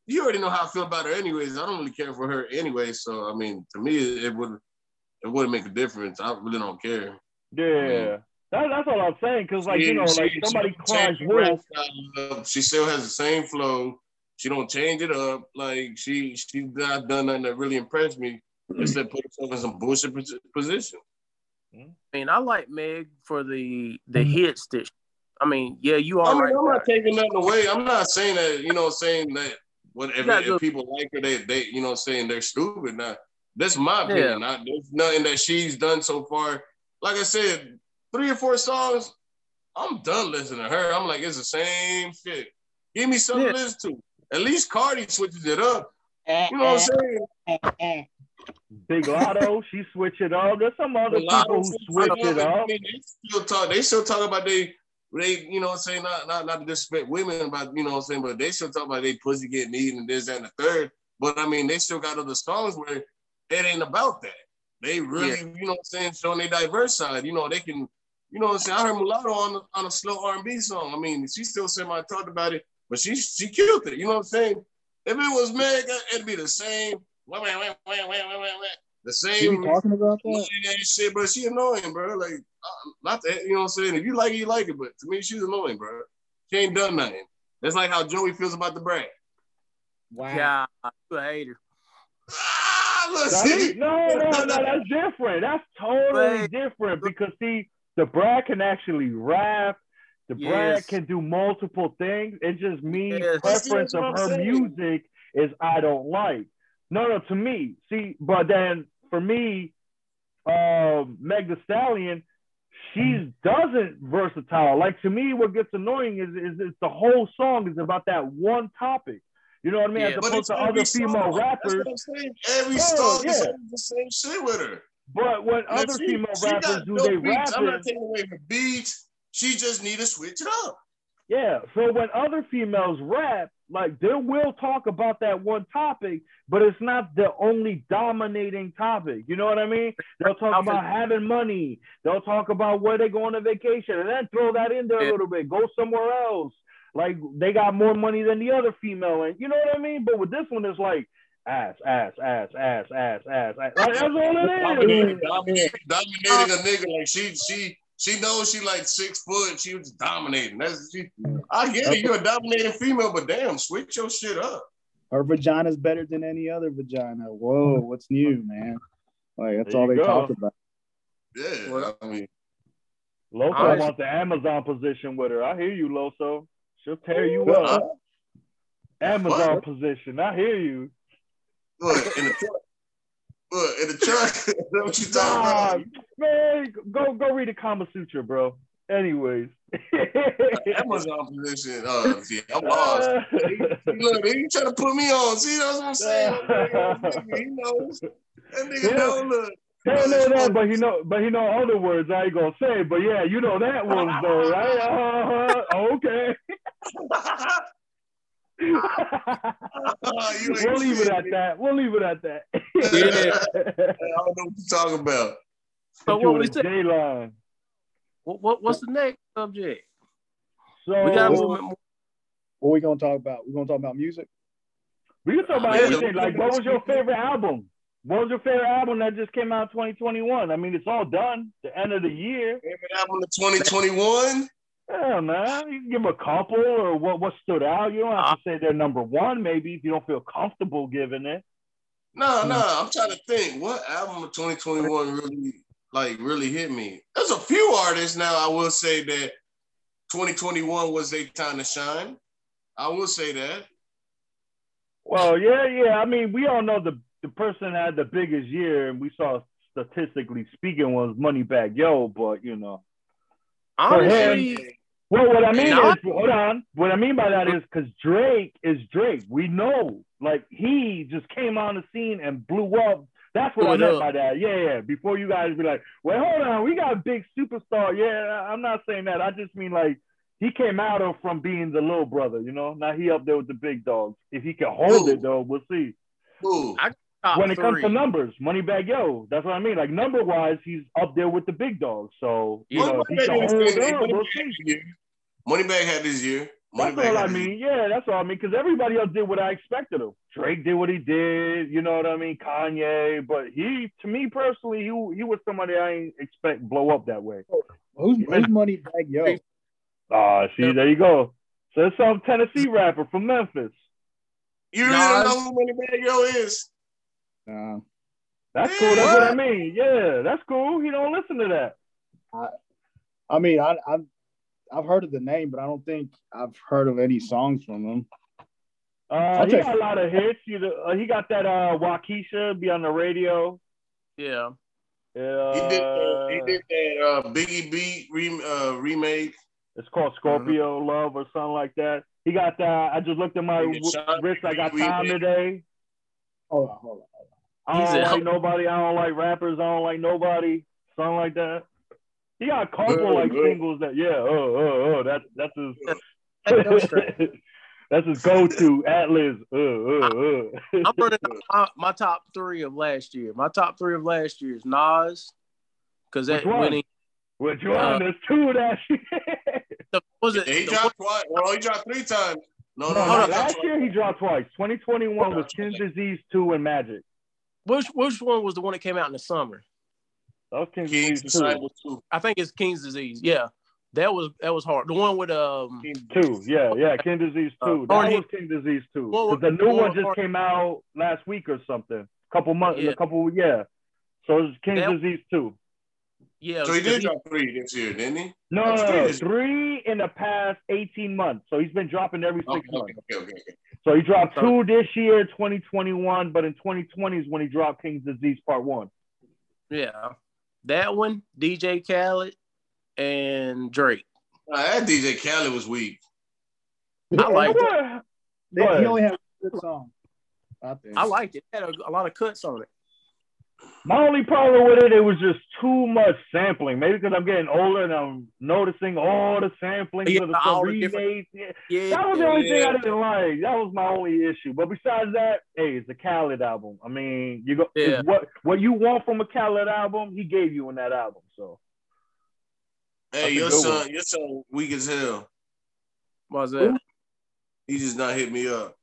You already know how I feel about her, anyways. I don't really care for her anyway. So I mean, to me, it would it wouldn't make a difference. I really don't care. Yeah. I mean, that, that's all I'm saying. Cause like she, you know, like somebody cries wolf. She still has the same flow. She don't change it up. Like she she's not done nothing that really impressed me. Instead, put herself in some bullshit position. Mm-hmm. I mean, I like Meg for the the mm-hmm. hits that. I mean, yeah, you are. I mean, right I'm not taking nothing away. I'm not saying that. You know, saying that. Whatever if, if people like her, they they you know saying they're stupid. Now, that's my opinion. Yeah. I, there's nothing that she's done so far. Like I said, three or four songs. I'm done listening to her. I'm like, it's the same shit. Give me something yeah. to listen to. At least Cardi switches it up. Eh, you know what I'm eh, saying? Eh, Big Latto, she switch it up. There's some other people who switch it up. I mean, They still talk. They still talk about they. They, you know what I'm saying? Not, not, not to disrespect women, but you know what I'm saying? But they still talk about they pussy getting eaten and this, and the third. But I mean, they still got other songs where it ain't about that. They really, yeah. you know what I'm saying, showing their diverse side. You know, they can, you know what I'm saying? I heard Mulatto on, on a slow R&B song. I mean, she still semi talked about it, but she she killed it. You know what I'm saying? If it was Meg, it'd be the same. Wait, wait, wait, wait, wait, wait, wait. The same. She talking about that? shit, but she annoying, bro. Like, uh, not that, you know what I'm saying? If you like it, you like it, but to me, she's annoying, bro. She ain't done nothing. That's like how Joey feels about the brand. Wow. Yeah, you a hater. Ah, look, no, no, no, that's different. That's totally different because see, the Brad can actually rap. The yes. Brad can do multiple things. It just means yes. preference of her saying. music is I don't like. No, no, to me. See, but then for me, uh, Meg the Stallion, she's doesn't versatile. Like to me, what gets annoying is is, is the whole song is about that one topic. You know what I mean? Yeah, As opposed to other female song. rappers. Every oh, song yeah. is the same shit with her. But when and other she, female rappers do no they rap, I'm not taking away her beats. She just need to switch it up. Yeah. So when other females rap, like they will talk about that one topic, but it's not the only dominating topic. You know what I mean? They'll talk about having money. They'll talk about where they go on a vacation, and then throw that in there a little bit. Go somewhere else. Like they got more money than the other female, and you know what I mean. But with this one, it's like ass, ass, ass, ass, ass, ass. Like, that's all it is. Dominating, dominating a nigga like she she she knows she like six foot. She was dominating. That's she. I get it. You're a dominating female, but damn, switch your shit up. Her vagina's better than any other vagina. Whoa, what's new, man? Like that's There all they go. talk about. Yeah, Well- I mean, Loso Honest- wants the Amazon position with her. I hear you, Loso. She'll tear you up. Amazon What? position. I hear you. look in the truck. Look in the truck. *laughs* That's what you talking Nah, about? man, go go read the Kama Sutra, bro. Anyways. Amazon position. Uh, yeah, I'm lost. *laughs* Look, he trying to put me on. See, that's what I'm saying. *laughs* He knows. That nigga Yeah. know. Look. Hell no, that, but he know, but he know other words I ain't gonna say. But yeah, you know that one though, right? Uh, okay. Uh, *laughs* we'll leave it at that. We'll leave it at that. *laughs* I don't know what you're talking about. So what we said? J line. What, what what's the next subject? So We got a we little bit more. What we gonna talk about? We're gonna talk about music? We can talk about Yeah, everything. Like, what was your favorite album? What was your favorite album that just came out in 2021? I mean, it's all done. The end of the year. Favorite album of 2021? Yeah, man. You can give 'em a couple or what what stood out. You don't have to uh-huh. say they're number one, maybe if you don't feel comfortable giving it. No, no. I'm trying to think. What album of 2021 really, like, really hit me? There's a few artists now. I will say that 2021 was their time to shine. I will say that. Well, yeah, yeah. I mean, we all know the the person that had the biggest year, and we saw statistically speaking was Moneybagg Yo, but you know. Honestly, Well, what I mean No. is, hold on. What I mean by that is because Drake is Drake. We know, like he just came on the scene and blew up. That's what Blew I it meant up. by that. Yeah, yeah. Before you guys be like, well, hold on, we got a big superstar. Yeah, I'm not saying that. I just mean like he came out of from being the little brother. You know, now he up there with the big dogs. If he can hold it though, we'll see. Ooh. Top when it comes to three. numbers, Moneybagg Yo, that's what I mean. Like number wise, he's up there with the big dogs. So you know, if he Moneybagg can had hold his it, we'll see. Moneybagg had this year. That's Moneybagg all I had this mean. Yeah, that's all I mean. Because everybody else did what I expected of. Drake did what he did. You know what I mean? Kanye, but he, to me personally, he he was somebody I ain't expect blow up that way. Who's who's Moneybagg Yo? Ah, see, there you go. So it's some Tennessee rapper from Memphis. You really Nas. don't know who Moneybagg Yo is? Nah. That's cool. That's what I mean. Yeah, that's cool. He don't listen to that. I I mean, I, I've I've heard of the name, but I don't think I've heard of any songs from him. Uh, he take- got a lot of hits. You know, uh, he got that uh, Wockesha be on the radio. Yeah. Yeah. He did. Uh, he did that uh, Biggie Beat re- uh, remake. It's called Scorpio Love or something like that. He got that. I just looked at my Yeah, wrist. I got Biggie time remake. today. Hold on, hold on. I don't a- like nobody. I don't like rappers. I don't like nobody. Something like that. He got a couple Good, like good. singles that yeah. Oh oh oh. That's that's his. That goes straight. that's his go-to. Atlas. Uh, uh, uh. I'm running my, my top three of last year. My top three of last year is Nas, because that Which one? winning. Which one? Uh, There's two of that shit. *laughs* The, was it? Yeah, he the dropped twice. Well, he dropped three times. No, no, No, no. no, last year he dropped twice. 2021 was King Disease 2 and Magic. Which which one was the one that came out in the summer? That was King King's Disease 2. Disciple too. I think it's King's Disease. Yeah, that was that was hard. The one with um. Two, yeah, yeah, King Disease Uh, 2. That was King Disease 2. Well, the new one just Barney- came out last week or something. Couple months, Yeah. a couple, yeah. So it's King That- Disease 2. Yeah. So he did drop three this year, didn't he? No, That's no, no, three. three in the past 18 months. So he's been dropping every six Okay, months. okay, okay, okay. So he dropped two this year, 2021, but in 2020 is when he dropped King's Disease Part 1. Yeah, that one, DJ Khaled and Drake. Nah, that DJ Khaled was weak. I like it. They- he only had a good song. I think. I liked it. It had a, a lot of cuts on it. My only problem with it, it was just too much sampling. Maybe because I'm getting older and I'm noticing all the sampling Yeah, of the all the remakes. Yeah. Yeah, That was the only thing. I didn't like. That was my only issue. But besides that, hey, it's a Khaled album. I mean, you go Yeah. what what you want from a Khaled album, he gave you in that album. So Hey, your good son, one. your son weak as hell. What was that? He just not hit me up.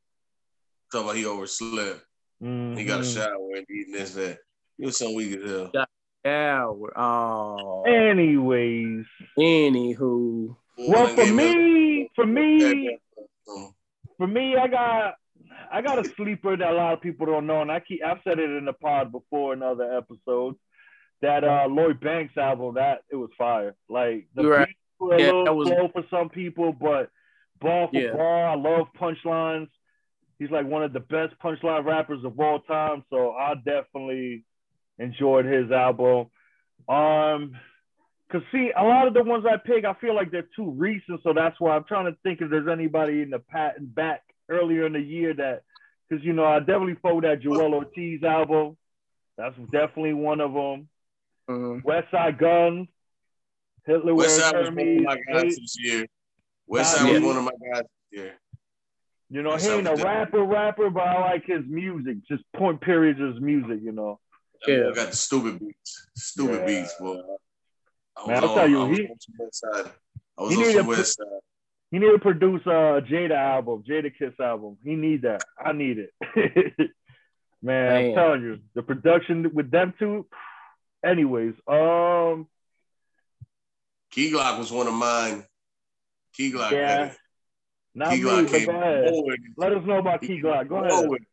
Talking about he overslept. He got a mhm. shower and eating this that. Your son weak as hell. Yeah. we're- Oh. Anyways, Anywho. well for me, for me, for me, I got I got a sleeper that a lot of people don't know, and I keep I've said it in the pod before in other episodes. That uh Lloyd Banks album, that it was fire. Like the You're right. beats were a Yeah, little that was- slow for some people, but ball for Yeah. ball, I love punchlines. He's like one of the best punchline rappers of all time, so I definitely enjoyed his album. Um, cause see, a lot of the ones I pick, I feel like they're too recent, so that's why I'm trying to think if there's anybody in the pat back earlier in the year that, cause you know, I definitely followed that Joell Ortiz album. That's definitely one of them. Mhm. West Side Guns, Hitler West Side was one of my guys this year. West Side was one of my guys this year. You know, West he ain't a rapper, rapper, but I like his music. Just point periods of his music, you know. That boy Yeah. got the stupid beats. Stupid Yeah. beats, boy. I Man, I'll tell you, I was he- on some West Side. I was he on need to West Side. He need to produce a Jada album, Jadakiss album. He need that. I need it. *laughs* Man, I'm telling you, the production with them two. Anyways, um, Key Glock was one of mine. Key Glock Yeah. had it. not Key me, Glock came go ahead. forward. Let us know about Key Glock. Go ahead. forward.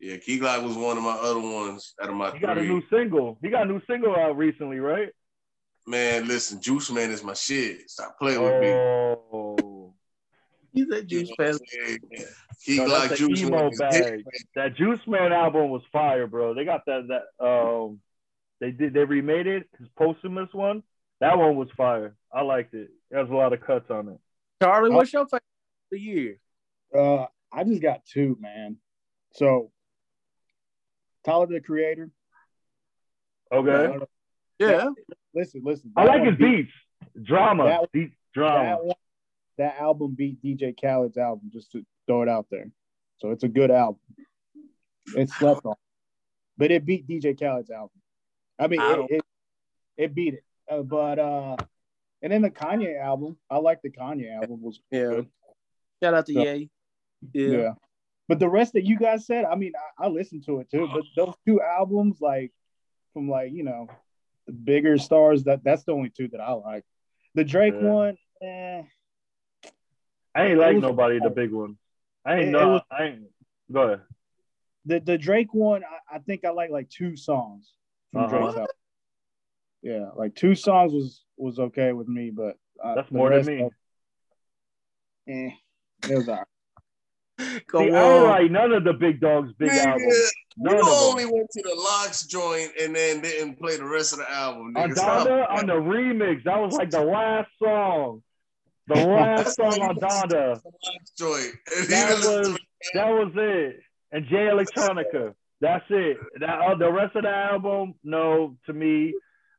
Yeah, Key Glock was one of my other ones out of my He got a new single. He got a new single out recently, right? Man, listen, Juice Man is my shit. Stop playing with me. Oh, He's a juice fan. Yeah. Key No, Glock Juice emo Man. is bag. different. that Juice Man album was fire, bro. They got that that um, they did they remade it. His posthumous one. That one was fire. I liked it. There's a lot of cuts on it. Charlie, what's your favorite of the year? Uh, I just got two, man. So, Tyler the Creator. Okay. Yeah. Listen, listen. I like one his beat- beats. Drama. That- Deep drama. That, one, that album beat DJ Khaled's album, just to throw it out there. So it's a good album. It's slept on, but it beat DJ Khaled's album. I mean, I it, it, it beat it. Uh, but uh, and then the Kanye album, I like the Kanye album was Yeah. good. Shout out to Yeah. Ye. Yeah. Yeah. But the rest that you guys said, I mean, I, I listened to it too. But those two albums, like from like you know, the bigger stars, that that's the only two that I like. The Drake Yeah. one, eh, I ain't like nobody the big one. I ain't It- it know. was- I ain't. Go ahead. the the Drake one, I, I think I like like two songs from Uh-huh. Drake's album. Yeah, like two songs was was okay with me, but uh, That's more than me. of- eh, it was all right. Go *laughs* See, I on. ain't like none of the big dogs' big Nigga, albums. None You of them. only went to the LOX joint and then didn't play the rest of the album. On Nigga, Stop. On the remix, that was like the last song. The *laughs* last song on Donda. The LOX joint. *laughs* That was that was it. And Jay Electronica. That's it. That uh, the rest of the album, no, to me.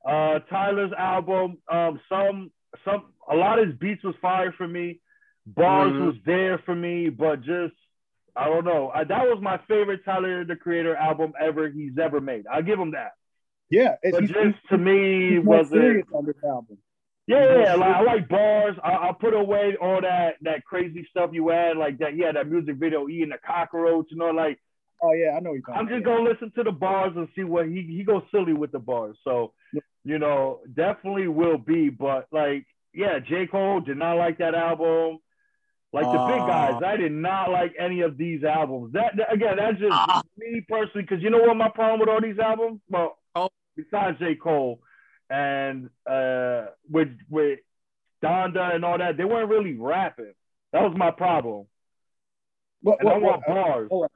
Uh Tyler's album, um, some some a lot of his beats was fire for me. Bars Mhm. was there for me, but just I don't know. I, that was my favorite Tyler the Creator album ever he's ever made. I'll give him that. Yeah, it's But he's, just to me wasn't on this album. yeah, yeah, like I like bars. I, I'll put away all that that crazy stuff you had, like that. Yeah, that music video, eating the cockroach. You know, like Oh yeah, I know. I'm just gonna listen to the bars and see what he he goes silly with the bars. So, you know, definitely will be. But like, yeah, J Cole did not like that album. Like the big guys, I did not like any of these albums. That, that- again, that's just Ah. me personally. Because you know what my problem with all these albums? Well, Oh. besides J Cole and uh, with with Donda and all that, they weren't really rapping. That was my problem. What, And I what, want what, bars. hold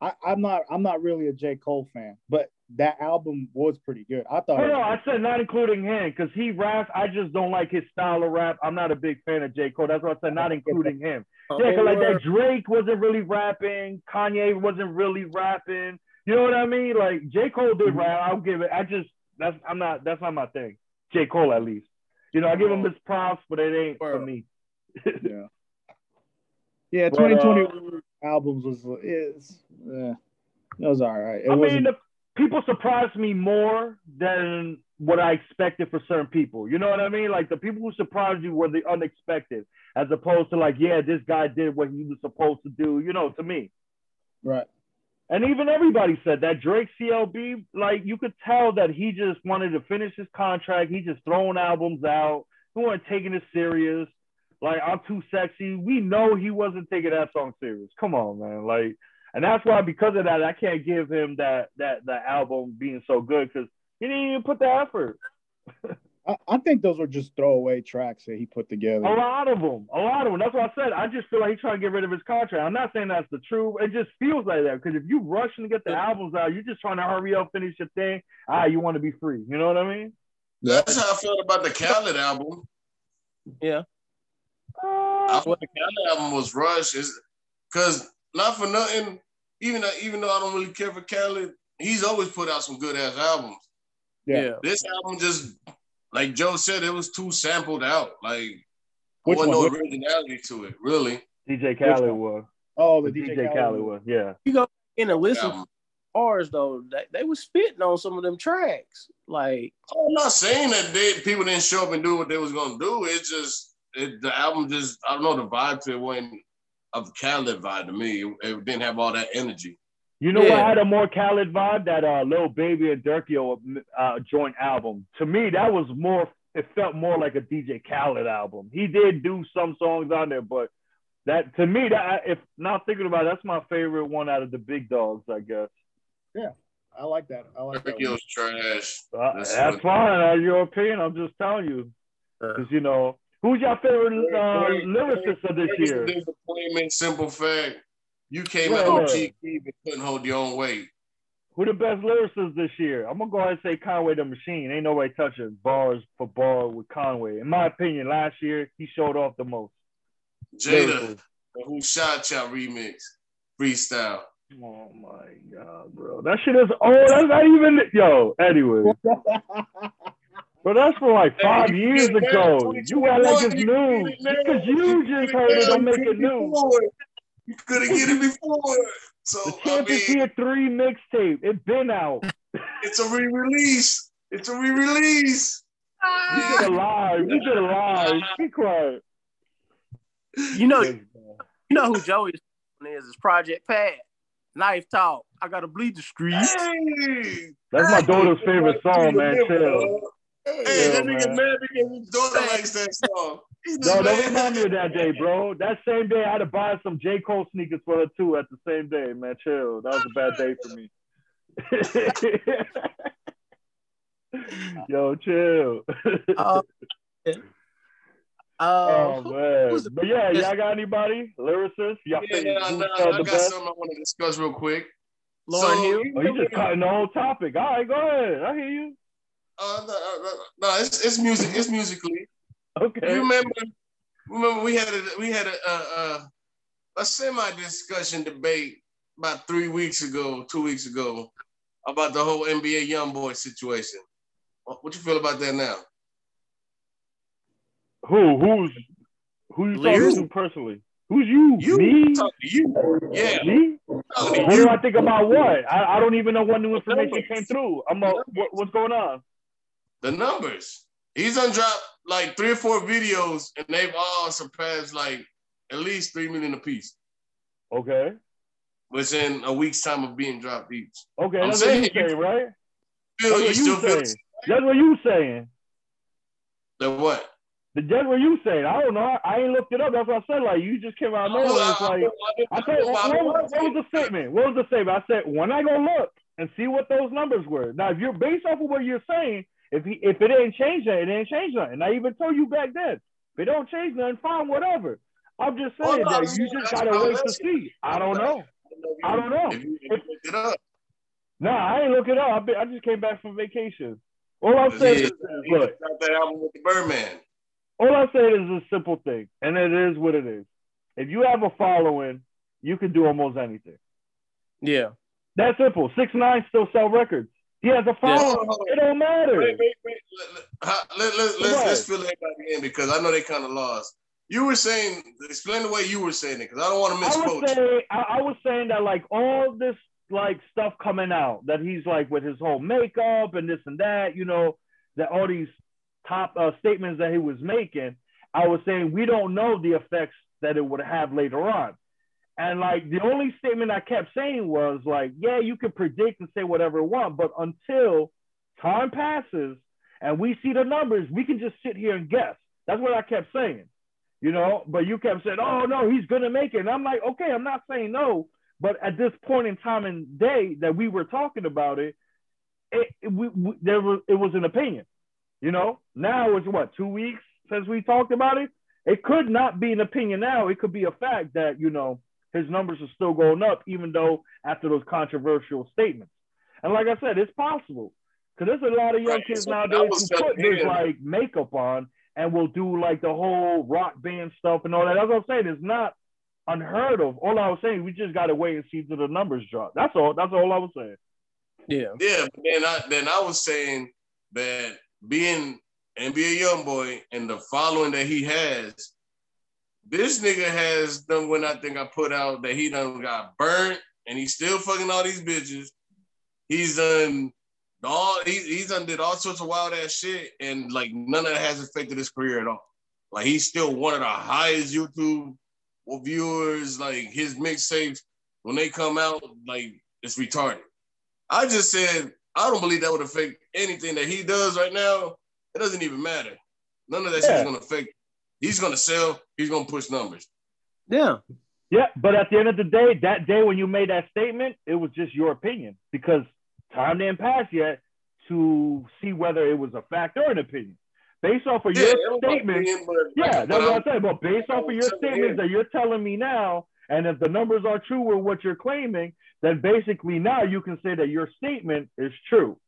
I, I'm not. I'm not really a J Cole fan, but that album was pretty good. I thought. No, no, I said not including him because he raps. I just don't like his style of rap. I'm not a big fan of J. Cole. That's why I said not *laughs* including him. Uh, yeah, because like that Drake wasn't really rapping. Kanye wasn't really rapping. You know what I mean? Like J. Cole did mm-hmm. rap. I'll give it. I just that's I'm not that's not my thing. J. Cole at least. You know, I give him his props, but it ain't for me. yeah. *laughs* Yeah, But, uh, 2020 albums was is. Yeah, it was all right. It I wasn't. mean, the people surprised me more than what I expected for certain people. You know what I mean? Like the people who surprised you were the unexpected, as opposed to like, yeah, this guy did what he was supposed to do. You know, to me. right. And even everybody said that Drake CLB, like you could tell that he just wanted to finish his contract. He just throwing albums out. He wasn't taking it serious. like I'm too sexy. We know he wasn't taking that song serious. Come on, man. Like, and that's why because of that, I can't give him that that that album being so good because he didn't even put the effort. *laughs* I, I think those were just throwaway tracks that he put together. A lot of them, a lot of them. That's what I said. I just feel like he's trying to get rid of his contract. I'm not saying that's the truth. It just feels like that because if you rushing to get the albums out, you're just trying to hurry up, finish your thing. Ah, you want to be free. You know what I mean? That's how I felt about the Khaled album. Yeah. I thought the Khaled album was rushed, because not for nothing. Even though, even though I don't really care for Khaled, he's always put out some good ass albums. Yeah. This album just, like Joe said, it was too sampled out. Like Which wasn't one? no originality to it, really. DJ Khaled was. Oh, the The DJ, DJ Khaled. Khaled was. Yeah. You go in and listen Album. to ours though, they, they was spitting on some of them tracks. Like, oh, I'm not saying that they, people didn't show up and do what they was gonna do. It's just it, the album just I don't know the vibe to it wasn't of the Khaled vibe to me. It, it didn't have all that energy. You know what had a more Khaled vibe? That uh, Lil Baby and Durkio uh, joint album. To me, that was more. It felt more like a DJ Khaled album. He did do some songs on there, but that to me, that if not thinking about it, that's my favorite one out of the big dogs, I guess. Yeah. I like that. I like that. It trash. Uh, That's that's fine. That's your opinion. I'm just telling you, uh, because you know, who's your favorite uh, Wait, wait, lyricist of this It was year? a disappointment. Simple fact. You came out wait. with Chief Keef and couldn't hold your own weight. Who the best lyricist this year? I'm gonna go ahead and say Conway the Machine. Ain't nobody touching bars for bar with Conway. In my opinion, last year he showed off the most. Jada, Lyrically. Who Shot Y'all remix, freestyle. Oh my god, bro. That shit is old. That's not even yo. Anyway, *laughs* but that's from like five Hey, years you ago. You act like it's new. you get it Because you just heard it, don't make it new. You could have get *laughs* it before. So The I mean, Tier Three mixtape. It's been out. *laughs* it's a re-release. It's a re-release. You did a live. You did a live. Be quiet. you know, you know who Joey is? Is Project Pat. Knife Talk. I gotta bleed the streets. Hey, That's my daughter's favorite song, man. Chill. Hey, Chill, that nigga man. mad because his daughter likes that song. He's just No, don't mad. remind me of that day, bro. That same day, I had to buy some J. Cole sneakers for her too. At the same day, man. Chill. That was a bad day for me. *laughs* Yo, chill. Uh, uh, oh man. But yeah, y'all got anybody? Lyricists? Y'all Yeah, think nah, who nah, sold I the got best? something I want to discuss real quick. Lauren So, Hill. Oh, you just cutting the whole topic. All right, go ahead. I hear you. Uh, no, it's, it's music. It's musically. Okay. You remember? Remember we had a we had a a, a, a semi discussion debate about three weeks ago, two weeks ago, about the whole NBA young boy situation. What, you feel about that now? Who? Who's? Who you talking to personally? Who's you? You Me? to you. Yeah. Me? What do. I think about what? I, I don't even know what new information came through. I'm a, what, what's going on? The numbers. He's done dropped like three or four videos, and they've all surpassed like at least three million apiece Okay. within a week's time of being dropped each. Okay, I'm that's what you saying- saying, right? Feel That's you what you saying. That's what you saying. the what? The- That's what you saying. I don't know. I, I ain't looked it up. That's what I said. Like you just came out of nowhere. It's like I said, what, what what was the statement? What was the statement? I said when I go look and see what those numbers were. Now, if you're based off of what you're saying, if he, if it ain't changed nothing, it ain't changed nothing. And I even told you back then, if it don't change nothing, fine, whatever. I'm just saying no, that you just gotta wait to see. I don't know. I don't know. If you, if you look it up, Nah, I ain't look it up. I, been, I just came back from vacation. All I'm saying Yeah. is, he look, that album with the Birdman. all I'm saying is a simple thing, and it is what it is. If you have a following, you can do almost anything. Yeah. That's simple. Six nine still sell records. He has a following. Hold on, hold on. It don't matter. Wait, wait, wait. Let, let, let, let, let's, Right. let's fill everybody in because I know they kind of lost. You were saying, explain the way you were saying it because I don't want to I misquote was you. saying, I, I was saying that like all this like stuff coming out that he's like with his whole makeup and this and that, you know, that all these top uh, statements that he was making. I was saying we don't know the effects that it would have later on. And like the only statement I kept saying was like, yeah, you can predict and say whatever you want, but until time passes and we see the numbers, we can just sit here and guess. That's what I kept saying. you know. But you kept saying, "Oh no, he's gonna make it." And I'm like, okay, I'm not saying no, but at this point in time and day that we were talking about it, it, it we, we, there was it was an opinion, you know. Now it's what two weeks since we talked about it. It could not be an opinion now. It could be a fact that you know his numbers are still going up, even though after those controversial statements. And like I said, it's possible because there's a lot of young Right, kids so nowadays who put this like makeup on and will do like the whole rock band stuff and all that. That's what I'm saying. It's not unheard of. All I was saying, we just got to wait and see till the numbers drop. That's all. That's all I was saying. Yeah. Yeah, then I then I was saying that being NBA young boy and the following that he has, this nigga has done when I think I put out that he done got burnt and he's still fucking all these bitches. He's done all he, he's done did all sorts of wild ass shit and like none of that has affected his career at all. Like he's still one of the highest YouTube viewers. Like his mixtapes when they come out, like it's retarded. I just said I don't believe that would affect anything that he does right now. It doesn't even matter. None of that shit Yeah. is gonna affect. He's gonna sell. He's gonna push numbers. Yeah. Yeah, but at the end of the day, that day when you made that statement, it was just your opinion because time didn't pass yet to see whether it was a fact or an opinion. Based off of Yeah, your it was my statement, yeah, like, that's what I'm- I'm saying. But based off of your statements that you're telling me now, and if the numbers are true with what you're claiming, then basically now you can say that your statement is true.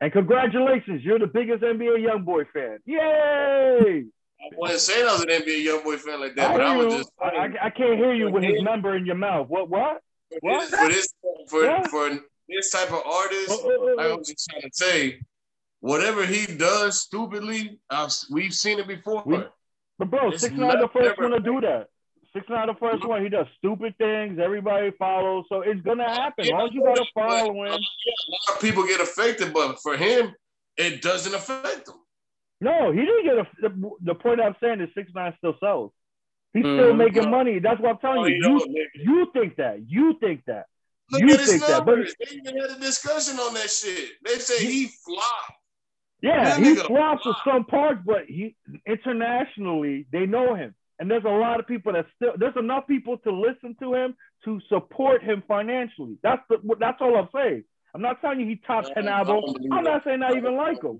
And congratulations, you're the biggest NBA YoungBoy fan. Yay! I wasn't saying I was an NBA young boy fan like that, I, but I was just I, I, I can't hear you with his number in your mouth. What? What? what? for this for, What? for this type of artist. Uh, uh, like I was just trying to say, whatever he does stupidly, I've, we've seen it before. We- But bro, It's six nine the first one to do that. Six nine the first one. He does stupid things. Everybody follows, so it's gonna happen. As you got a But following. A lot of people get affected, but for him, it doesn't affect him. No, he didn't get a. The, the point I'm saying is six nine still sells. He's still Mhm. making money. That's what I'm telling Oh, you. you You know, you think that. You think that. Look You at his think that, but- numbers. They even had a discussion on that shit. They say he flopped. Yeah, That he nigga flops with flop. some parts, but he internationally they know him, and there's a lot of people that still there's enough people to listen to him to support him financially. That's the that's all I'm saying. I'm not telling you he top ten I album. I'm not saying I even like him.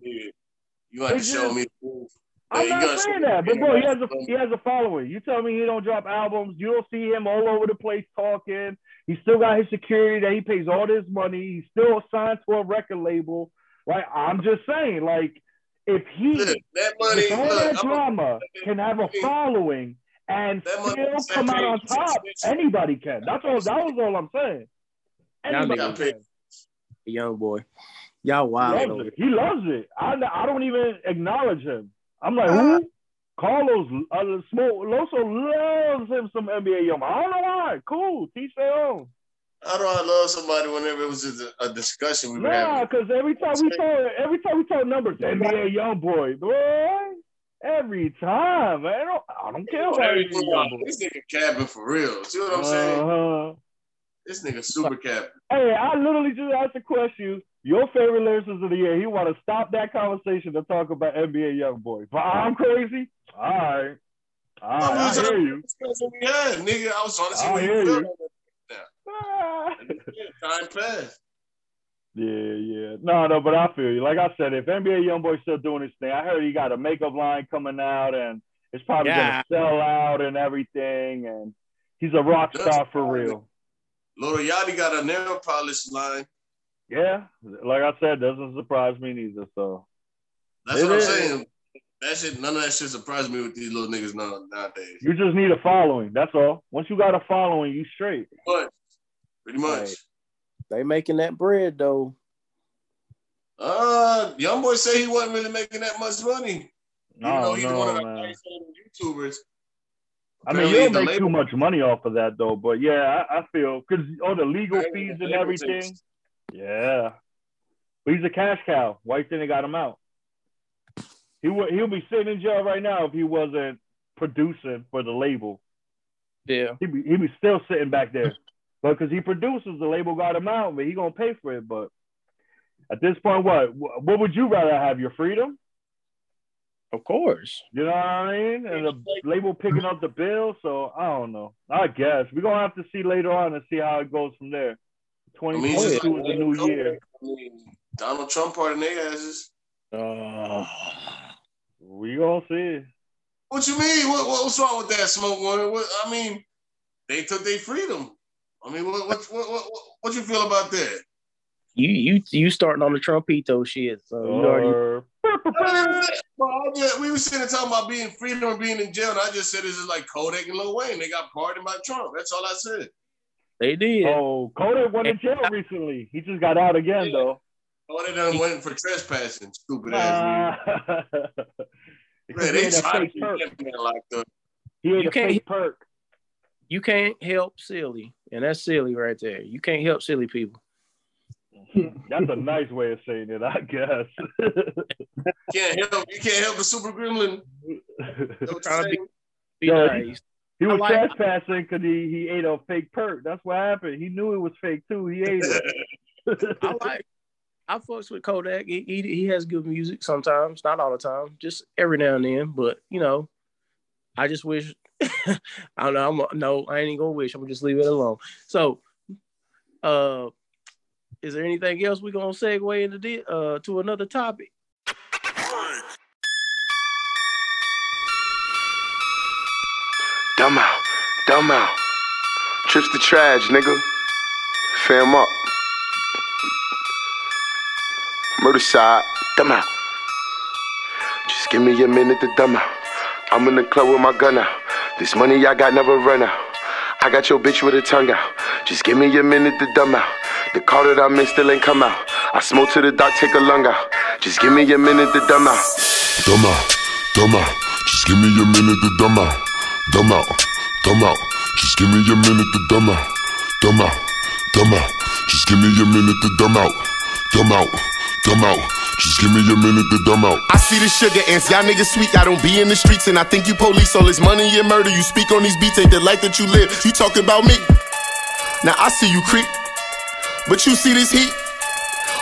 You have to It's show just- me. the. I'm you not gotta saying that, but bro, he has a international. he has a following. You tell me he don't drop albums. You don't see him all over the place talking. He still got his security that he pays all this money. He's still signed to a record label. Like I'm just saying, like if he Look, that money. with all that Look, I'm- drama can have a following and That money still come out on top, anybody can. That's all. That was all I'm saying. Anybody got paid. can. Young boy. Y'all wild. loves. He loves it. I, I don't even acknowledge him. I'm like, who? Carlos uh, Smoke Loso loves him some NBA Young. I don't know why. Cool. Teach their own. How do I love somebody whenever it was just a, a discussion we were Nah, having? because every time we told every time we told numbers, NBA young boy, boy. Every time, man. I don't, I don't care about Every NBA football, young boy. This nigga capping for real. See what I'm saying? This nigga super capping. Hey, I literally just asked a question. Your favorite lyricist of the year. He want to stop that conversation to talk about NBA young boy. But I'm crazy. All right. All right. I hear you. Discussion we had, nigga. I was trying to see I what hear you felt. you. Time passed. Yeah, yeah. No, no, but I feel you. Like I said, if NBA YoungBoy's still doing his thing, I heard he got a makeup line coming out and it's probably Yeah. gonna sell out and everything. And he's a rock star for real. Lil Yachty got a nail polish line. Yeah, like I said, doesn't surprise me neither. So That's It what I'm is. saying. That shit, none of that shit surprised me with these little niggas now, nowadays. you just need a following. That's all. Once you got a following, you straight. But pretty much. Right. They making that bread though. Uh, young boy say he wasn't really making that much money. No, you know, he's one of no, the man. YouTubers. I mean, you'll the make label- too much money off of that though. But yeah, I, I feel because all the legal fees and everything. takes- Yeah, but he's a cash cow. Why didn't they got him out? He would he'll be sitting in jail right now if he wasn't producing for the label. Yeah. He'd be he'd be still sitting back there, but because he produces, the label got him out, but he gonna pay for it. But at this point, what what would you rather have? Your freedom? Of course. You know what I mean? And the label picking up the bill. So I don't know. I guess we're gonna have to see later on and see how it goes from there. I mean, 2022 is a new year. I mean, Donald Trump parting their asses. Uh, We gonna see. What you mean? What, what- what's wrong with that smoke one? What, I mean, they took their freedom. I mean, what what, what what what you feel about that? you you you starting on the Trumpito shit. So you already Or- Well, just- we were sitting there talking about being freedom and being in jail, and I just said this is like Kodak and Lil Wayne. They got pardoned by Trump. That's all I said. they did. Oh, Kodak went in jail recently. He just got out again though. Oh, they done went for trespassing, stupid ass. Uh, *laughs* Man, they tried to get perk. that man locked up. He ate You a can't- fake perk. You can't help silly, and that's silly right there. You can't help silly people. *laughs* That's a nice way of saying it, I guess. *laughs* Can't help you can't help the super gremlin. You know what Trying to I'm be- Be Yo, nice. he was like- trespassing because he, he ate a fake perk. That's what happened. He knew it was fake too. He ate it. *laughs* I like. I fucks with Kodak. He, he he has good music sometimes, not all the time, just every now and then. But you know, I just wish. I don't know. I'm a- no, I ain't even gonna wish. I'm gonna just leave it alone. So, uh, is there anything else we're gonna segue into the, uh to another topic? Dumb out, dumb out. Trips to trash, nigga. Fam up. Murder side, dumb out. Just give me a minute to dumb out. I'm in the club with my gun out. This money I got never run out. I got your bitch with a tongue out. Just give me a minute to dumb out. The car that I'm in still ain't come out. I smoke to the doc, take a lung out. Just give me a minute to dumb out. Dumb out, dumb out. Just give me a minute to dumb out. Dumb out, dumb out. Just give me a minute to dumb out. Dumb out, dumb out. Just give me a minute to dumb out. Dumb out, dumb out. Just give me a minute to dumb out. I see the sugar ants, y'all niggas sweet. I don't be in the streets, and I think you police all this money and murder. You speak on these beats, ain't the life that you live. You talking about me? Now I see you creep, but you see this heat.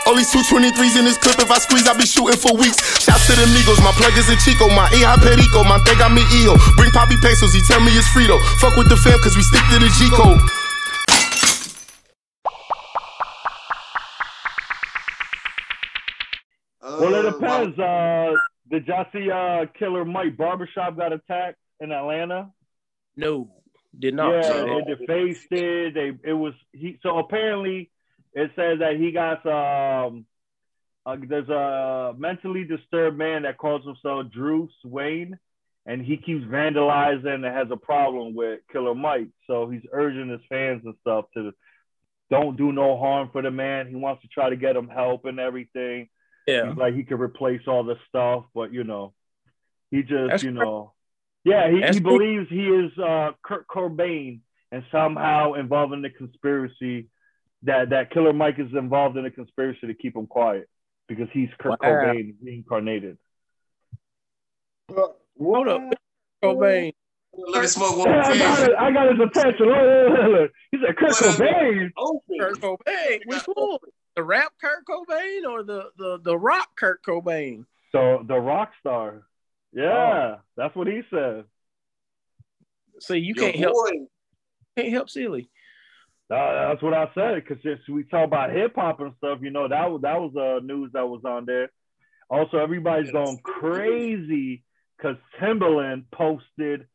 All these 223s in this clip, if I squeeze, I'll be shooting for weeks. Shouts to the Migos, my plug is a Chico, my hija Perico, my thing got me EO. Bring Poppy pesos, he tell me it's Frito. Fuck with the fam, cause we stick to the G code. well, it Uh, depends. Uh, did y'all see uh, Killer Mike Barbershop got attacked in Atlanta? No, did not. yeah, so- it defaced it. They it was he. So apparently, it says that he got um. Uh, there's a mentally disturbed man that calls himself Drew Swain, and he keeps vandalizing and has a problem with Killer Mike. So he's urging his fans and stuff to don't do no harm for the man. He wants to try to get him help and everything. yeah. He's like he could replace all the stuff, but you know, he just That's you know, yeah, he, he believes he is uh, Kurt Cobain and somehow involved in the conspiracy that that Killer Mike is involved in a conspiracy to keep him quiet because he's Kurt Wow. Cobain reincarnated. Hold up, Cobain. Let it smoke one Yeah, I got, it. I got his attention. Look. He said Kurt Whatever. Cobain. Kurt Cobain. Which one? The rap Kurt Cobain or the the the rock Kurt Cobain? So the rock star. Yeah, oh. that's what he said. See, you Your can't help can't help silly. Uh, that's what I said because since we talk about hip hop and stuff, you know that was that was uh, news that was on there. Also, everybody's going crazy because Timbaland posted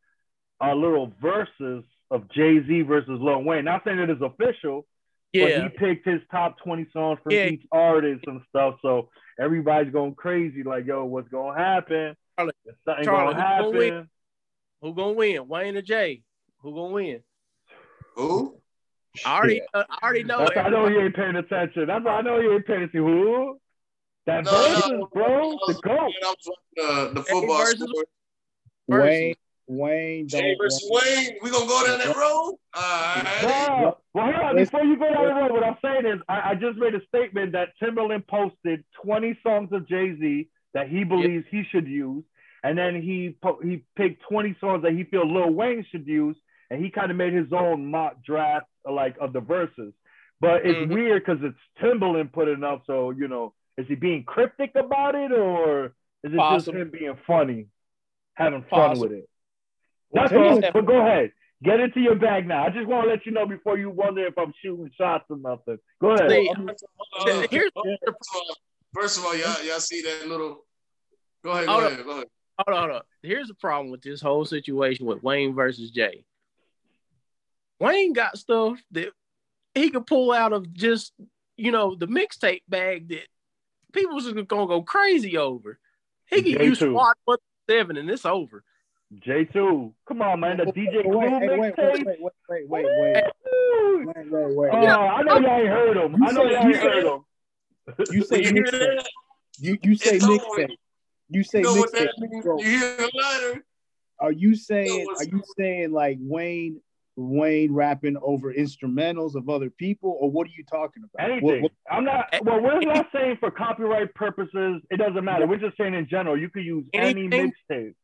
a little verses of Jay Z versus Lil Wayne. Not saying it is official, but he picked his top twenty songs for Yeah. each artist and stuff. So everybody's going crazy, like, yo, what's gonna happen? Charlie, something Charlie, gonna who gonna win? happen? who gonna win? Wayne or Jay? Who gonna win? Who? I already uh, I already know. That's I know everybody- you ain't paying attention. That's why I know you ain't paying attention. Who? That No, versus, no, bro. I The was, GOAT. I was watching uh, the football versus- score. Wayne, Wayne, Jay don't versus Wayne. We gonna go down that road? All right. No. Well, hold on. Before you go down the road, what I'm saying is I, I just made a statement that Timbaland posted 20 songs of Jay Z that he believes he should use, and then he po- he picked 20 songs that he feels Lil Wayne should use, and he kind of made his own mock draft like of the verses. But it's Mhm. weird because it's Timbaland putting up. So you know, is he being cryptic about it, or Is it Possible. just him being funny, having fun Possible. with it? That's Well, all. But go ahead. Get into your bag now. I just want to let you know before you wonder if I'm shooting shots or nothing. Go ahead. See, Hold on. here's Hold on. First of all- First of all, y'all, y'all see that little. Go ahead, go Hold ahead, go ahead. hold on, hold on. Here's the problem with this whole situation with Wayne versus Jay. Wayne got stuff that he could pull out of just, you know, the mixtape bag that people just gonna go crazy over. He could Jay use too. SWAT one seven and it's over. J2. Come on, man. The DJ Clue wait, hey, wait, wait, mixtape. wait, wait, wait, wait, wait, wait, wait, wait. Oh, I know y'all ain't heard him. I know You y'all said- ain't heard him. You say *laughs* You mixtape. You you say It's over. mixtape. You say You know what that mixtape. means? You hear the lighter? are you saying are you saying like Wayne Wayne rapping over instrumentals of other people, or what are you talking about? Anything. What- what- I'm not. Well, we're not *laughs* saying for copyright purposes. It doesn't matter. We're just saying in general. You could use any mixtape.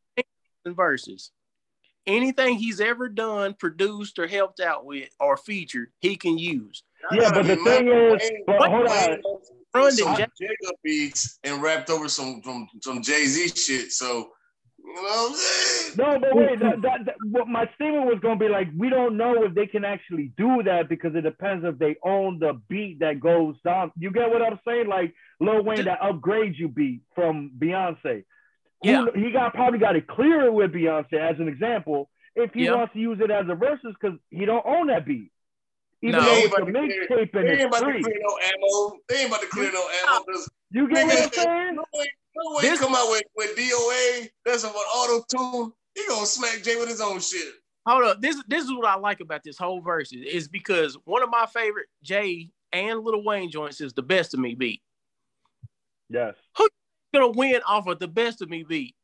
And verses. Anything he's ever done, produced, or helped out with or featured, he can use. Yeah, but the thing is, but hold on. Run some the Jay- Jigga beats and rapped over some some, some Jay Z shit. So you know what I'm saying? No, but wait. That, *laughs* that, that, what my statement was going to be like, we don't know if they can actually do that because it depends if they own the beat that goes down. You get what I'm saying? Like Lil Wayne, that upgrades you beat from Beyonce. Yeah. he got probably got to clear it with Beyonce as an example if he Yeah. wants to use it as a versus because he don't own that beat. Even No. ain't it's a about to clear- They ain't about to clear no ammo. They ain't about to clear no ammo. You get what I'm saying? No way, no way This- come out with, with DOA. That's an auto tune. He gonna smack Jay with his own shit. Hold up. This this is what I like about this whole verse is, is because one of my favorite Jay and Little Wayne joints is the best of me beat. Yes. Who's gonna win off of the best of me beat.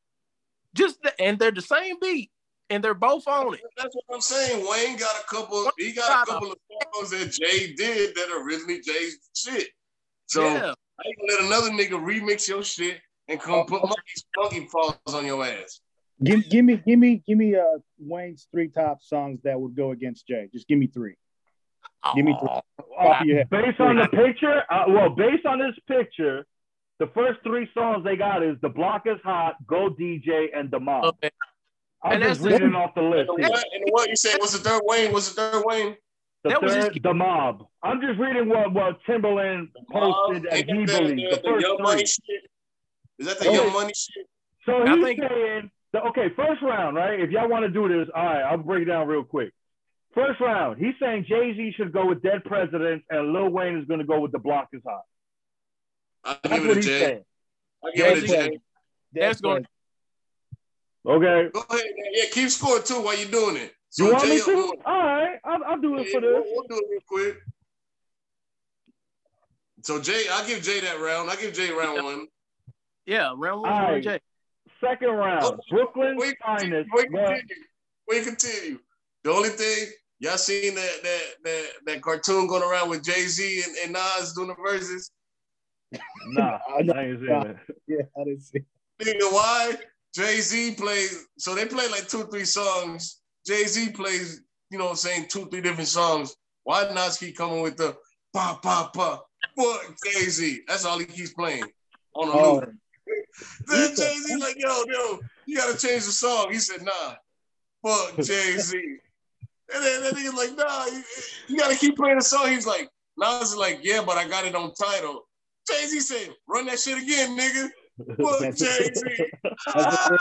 Just the, and they're the same beat and they're both on it. That's what I'm saying. Wayne got a couple. He got a couple of songs that Jay did that are originally Jay's shit. So yeah. I ain't gonna let another nigga remix your shit and come put monkey monkey paws on your ass. Give, give me, give me, give me uh Wayne's three top songs that would go against Jay. Just give me three. Give me three. Aw. Top of your head. Based on the picture, uh, well, based on this picture, the first three songs they got is "The Block Is Hot," "Go DJ," and "The Mob." Okay. I'm And just that's- reading off the list And what, and what you said? was the third Wayne? Was the third Wayne? The That was his- third, "The Mob." I'm just reading what what Timbaland posted that Ain't he that believes. The the, the first Young three. Money shit? Is that the Okay. Young Money shit? So I he's think- saying, the, okay, first round, right? If y'all want to do this, all right, I'll break it down real quick. First round, he's saying Jay Z should go with Dead Presidents, and Lil Wayne is going to go with The Block Is Hot. I That's give it what a he's J. saying. I give it a Jay-Z. J. That's going Okay. Go ahead, man. yeah. Keep score too while you're doing it. So You want Jay, me to? All right, I'll, I'll do it Yeah, for we'll, this. we'll do it real quick. So Jay, I'll give Jay that round. I'll give Jay round one. Yeah, round one All right. Jay. Second round, Brooklyn Wait, finest. wait, Well, continue. Wait, continue. The only thing y'all seen that that that that cartoon going around with Jay Z and, and Nas doing the verses. *laughs* nah, I *laughs* I know. ain't seen Nah. it. Yeah, I didn't see. Nigga, why? Jay Z plays. So they play like two, three songs. Jay Z plays, you know, what I'm saying two, three different songs. Why Nas keep coming with the pa pa pa? Fuck Jay Z. That's all he keeps playing on a Oh, loop. *laughs* Then Jay Z like, yo, yo, you gotta change the song. He said, nah, fuck *laughs* Jay Z. And then that nigga's like, nah, you, you gotta keep playing the song. He's like, Nas is like, yeah, but I got it on title. Jay Z said, run that shit again, nigga. Fuck Jay Z. *laughs* that's, a good,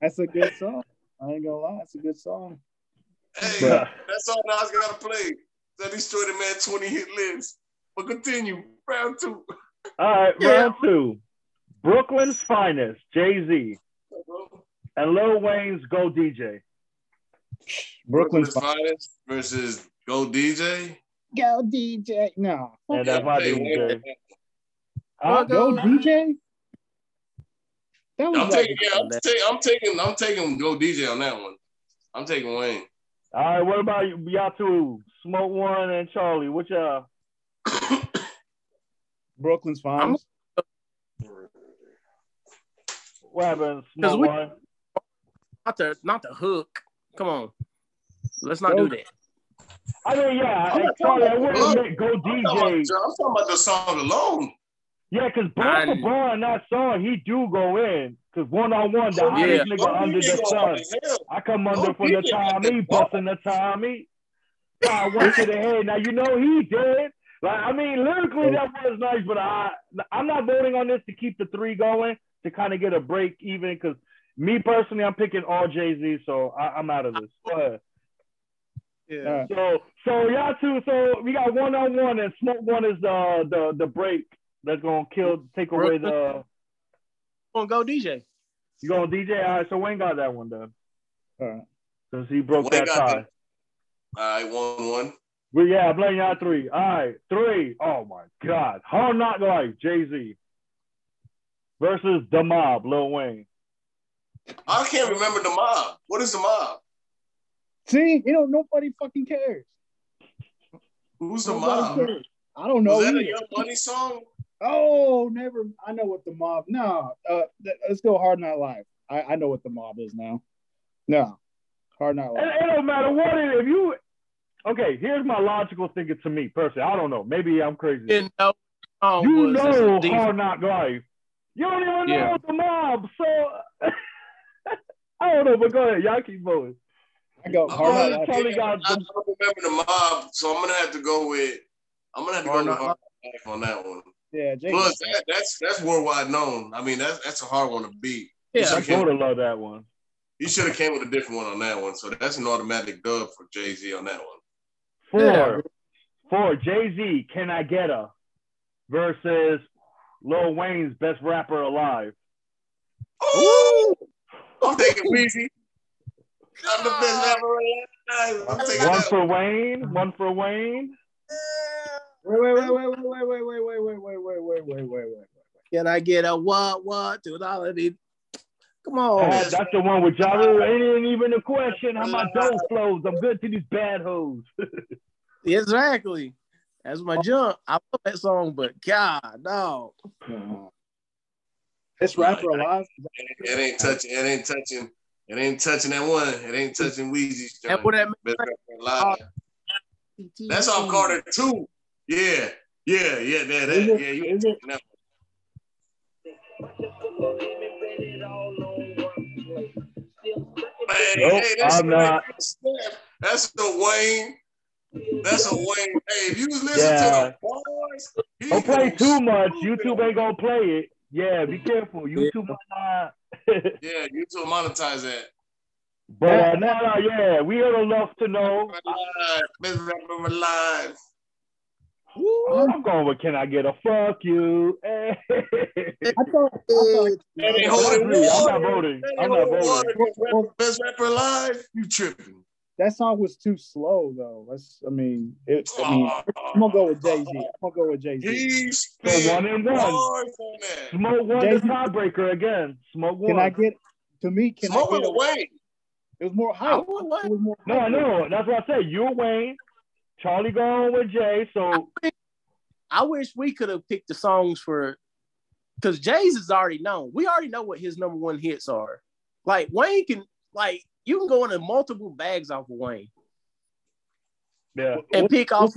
that's a good song. I ain't gonna lie, it's a good song. Hey, Bruh. that's all Nas gotta play. That destroyed the man 20 hit list. But continue, round two. All right, Yeah. round two. Brooklyn's finest, Jay Z, and Lil Wayne's Go DJ. Brooklyn's fine. finest versus Go DJ. Go DJ. No. And that's my Hey, DJ. Huh? Go Go- DJ? That was I'm like, taking, yeah, I'm, ta- I'm taking, I'm taking Go DJ on that one. I'm taking Wayne. All right, what about you, y'all two? Smoke One and Charlie. What y'all? *coughs* Brooklyn's fine. What happened? 'Cause Smoke we- One. Not the not the hook. Come on. Let's not do that. I mean, yeah, I'm hey, not Charlie, I talking would about- admit Go I'm talking, about, I'm talking about the song alone. Yeah, because both I- for Braun in that song, he do go in. Because one on one, the Oh, hottest yeah. nigga under the sun. I come under Oh, from the. Tommy, busting the Tommy. I went to the head. Now you know he did. Like I mean, lyrically oh. that was nice, but I I'm not voting on this to keep the three going to kind of get a break even. Because me personally, I'm picking all Jay Z, so I, I'm out of this. Go ahead. Yeah. So so y'all two. So we got one on one, and smoke one is the the the break that's gonna kill, take away the. Gonna go DJ. You going DJ? All right. So Wayne got that one done All right. since he broke Wayne that tie. that. All right, one one. Well, yeah, I'm letting y'all three. All right, three. Oh my God, Hard Knock Life, Jay Z versus The Mob, Lil Wayne. I can't remember the mob. What is the mob? See, you know, nobody fucking cares. Who's the Nobody mob? cares. I don't know. Was that a. Young Money song? Oh, never. I know what the mob. No, uh, th- let's go Hard Knock Life. I, I know what the mob is now. No, Hard Not It, Life. it don't matter what it if you. Okay, here's my logical thinking to me personally. I don't know. Maybe I'm crazy. Didn't know. you was. That's a know decent- Hard Knock Life. You don't even know Yeah. The Mob, so *laughs* I don't know. But go ahead, y'all keep voting. I go I'm Hard gonna tell you guys I the- don't remember the mob, so I'm gonna have to go with. I'm gonna have to Hard go with Knock Hard on that one. Yeah, Jay. Plus, that, that's that's worldwide known. I mean, that's that's a hard one to beat. Yeah. I Okay. would have loved that one. He should have came with a different one on that one. So that's an automatic dub for Jay Z on that one. Four, Yeah. four. Jay Z, Can I Get a versus Lil Wayne's Best Rapper Alive. Ooh! I'm taking Weezy. I'm the best rapper alive. I'm taking One for Wayne, one for Wayne. Wait, wait, wait, wait, wait, wait, wait, wait, wait, wait, wait, wait, wait, wait, wait. Wait, wait. Can I get a what what to dollar? Come on. Uh, that's the one with Ja Rule. Ain't even a question how my dough flows. I'm good to these bad hoes. Exactly. That's my jump. I love that song, but God, no. This rapper alive. It ain't touching. It ain't touching. It ain't touching that one. It ain't touching Weezy's. That what that Best. Oh. That's on Carter too. Yeah, yeah, yeah, that, Is that, it- yeah. You is it- that Man, Nope, hey, that's, I'm not. That's a Wayne. That's a way. Hey, if you listen Yeah. to the boys, he Don't play too much. YouTube ain't gonna play it. Yeah, be careful. YouTube might not. *laughs* Yeah, YouTube monetize that. but uh, no, no, yeah, we heard enough to know. Alive, best rapper alive. I'm going with Can I Get a Fuck You? Hey. *laughs* I thought, I thought That ain't I holding agree. I'm not voting. I'm not voting. Best rapper- Best rapper alive. You tripping? That song was too slow though. Let's. I mean, it, I mean, I'm gonna go with Jay Z. I'm gonna go with Jay Z. He So one and one. bars. Smoke one Jay-Z. the tiebreaker again. Smoke one. Can I get? To me, can Smoke I on get? the way. It was more I hype. It was more. No, I know. That's what I said. You're Wayne. Charlie going with Jay. So I wish we could have picked the songs for because Jay's is already known. We already know what his number one hits are. Like Wayne can like you can go into multiple bags off of Wayne yeah. and pick off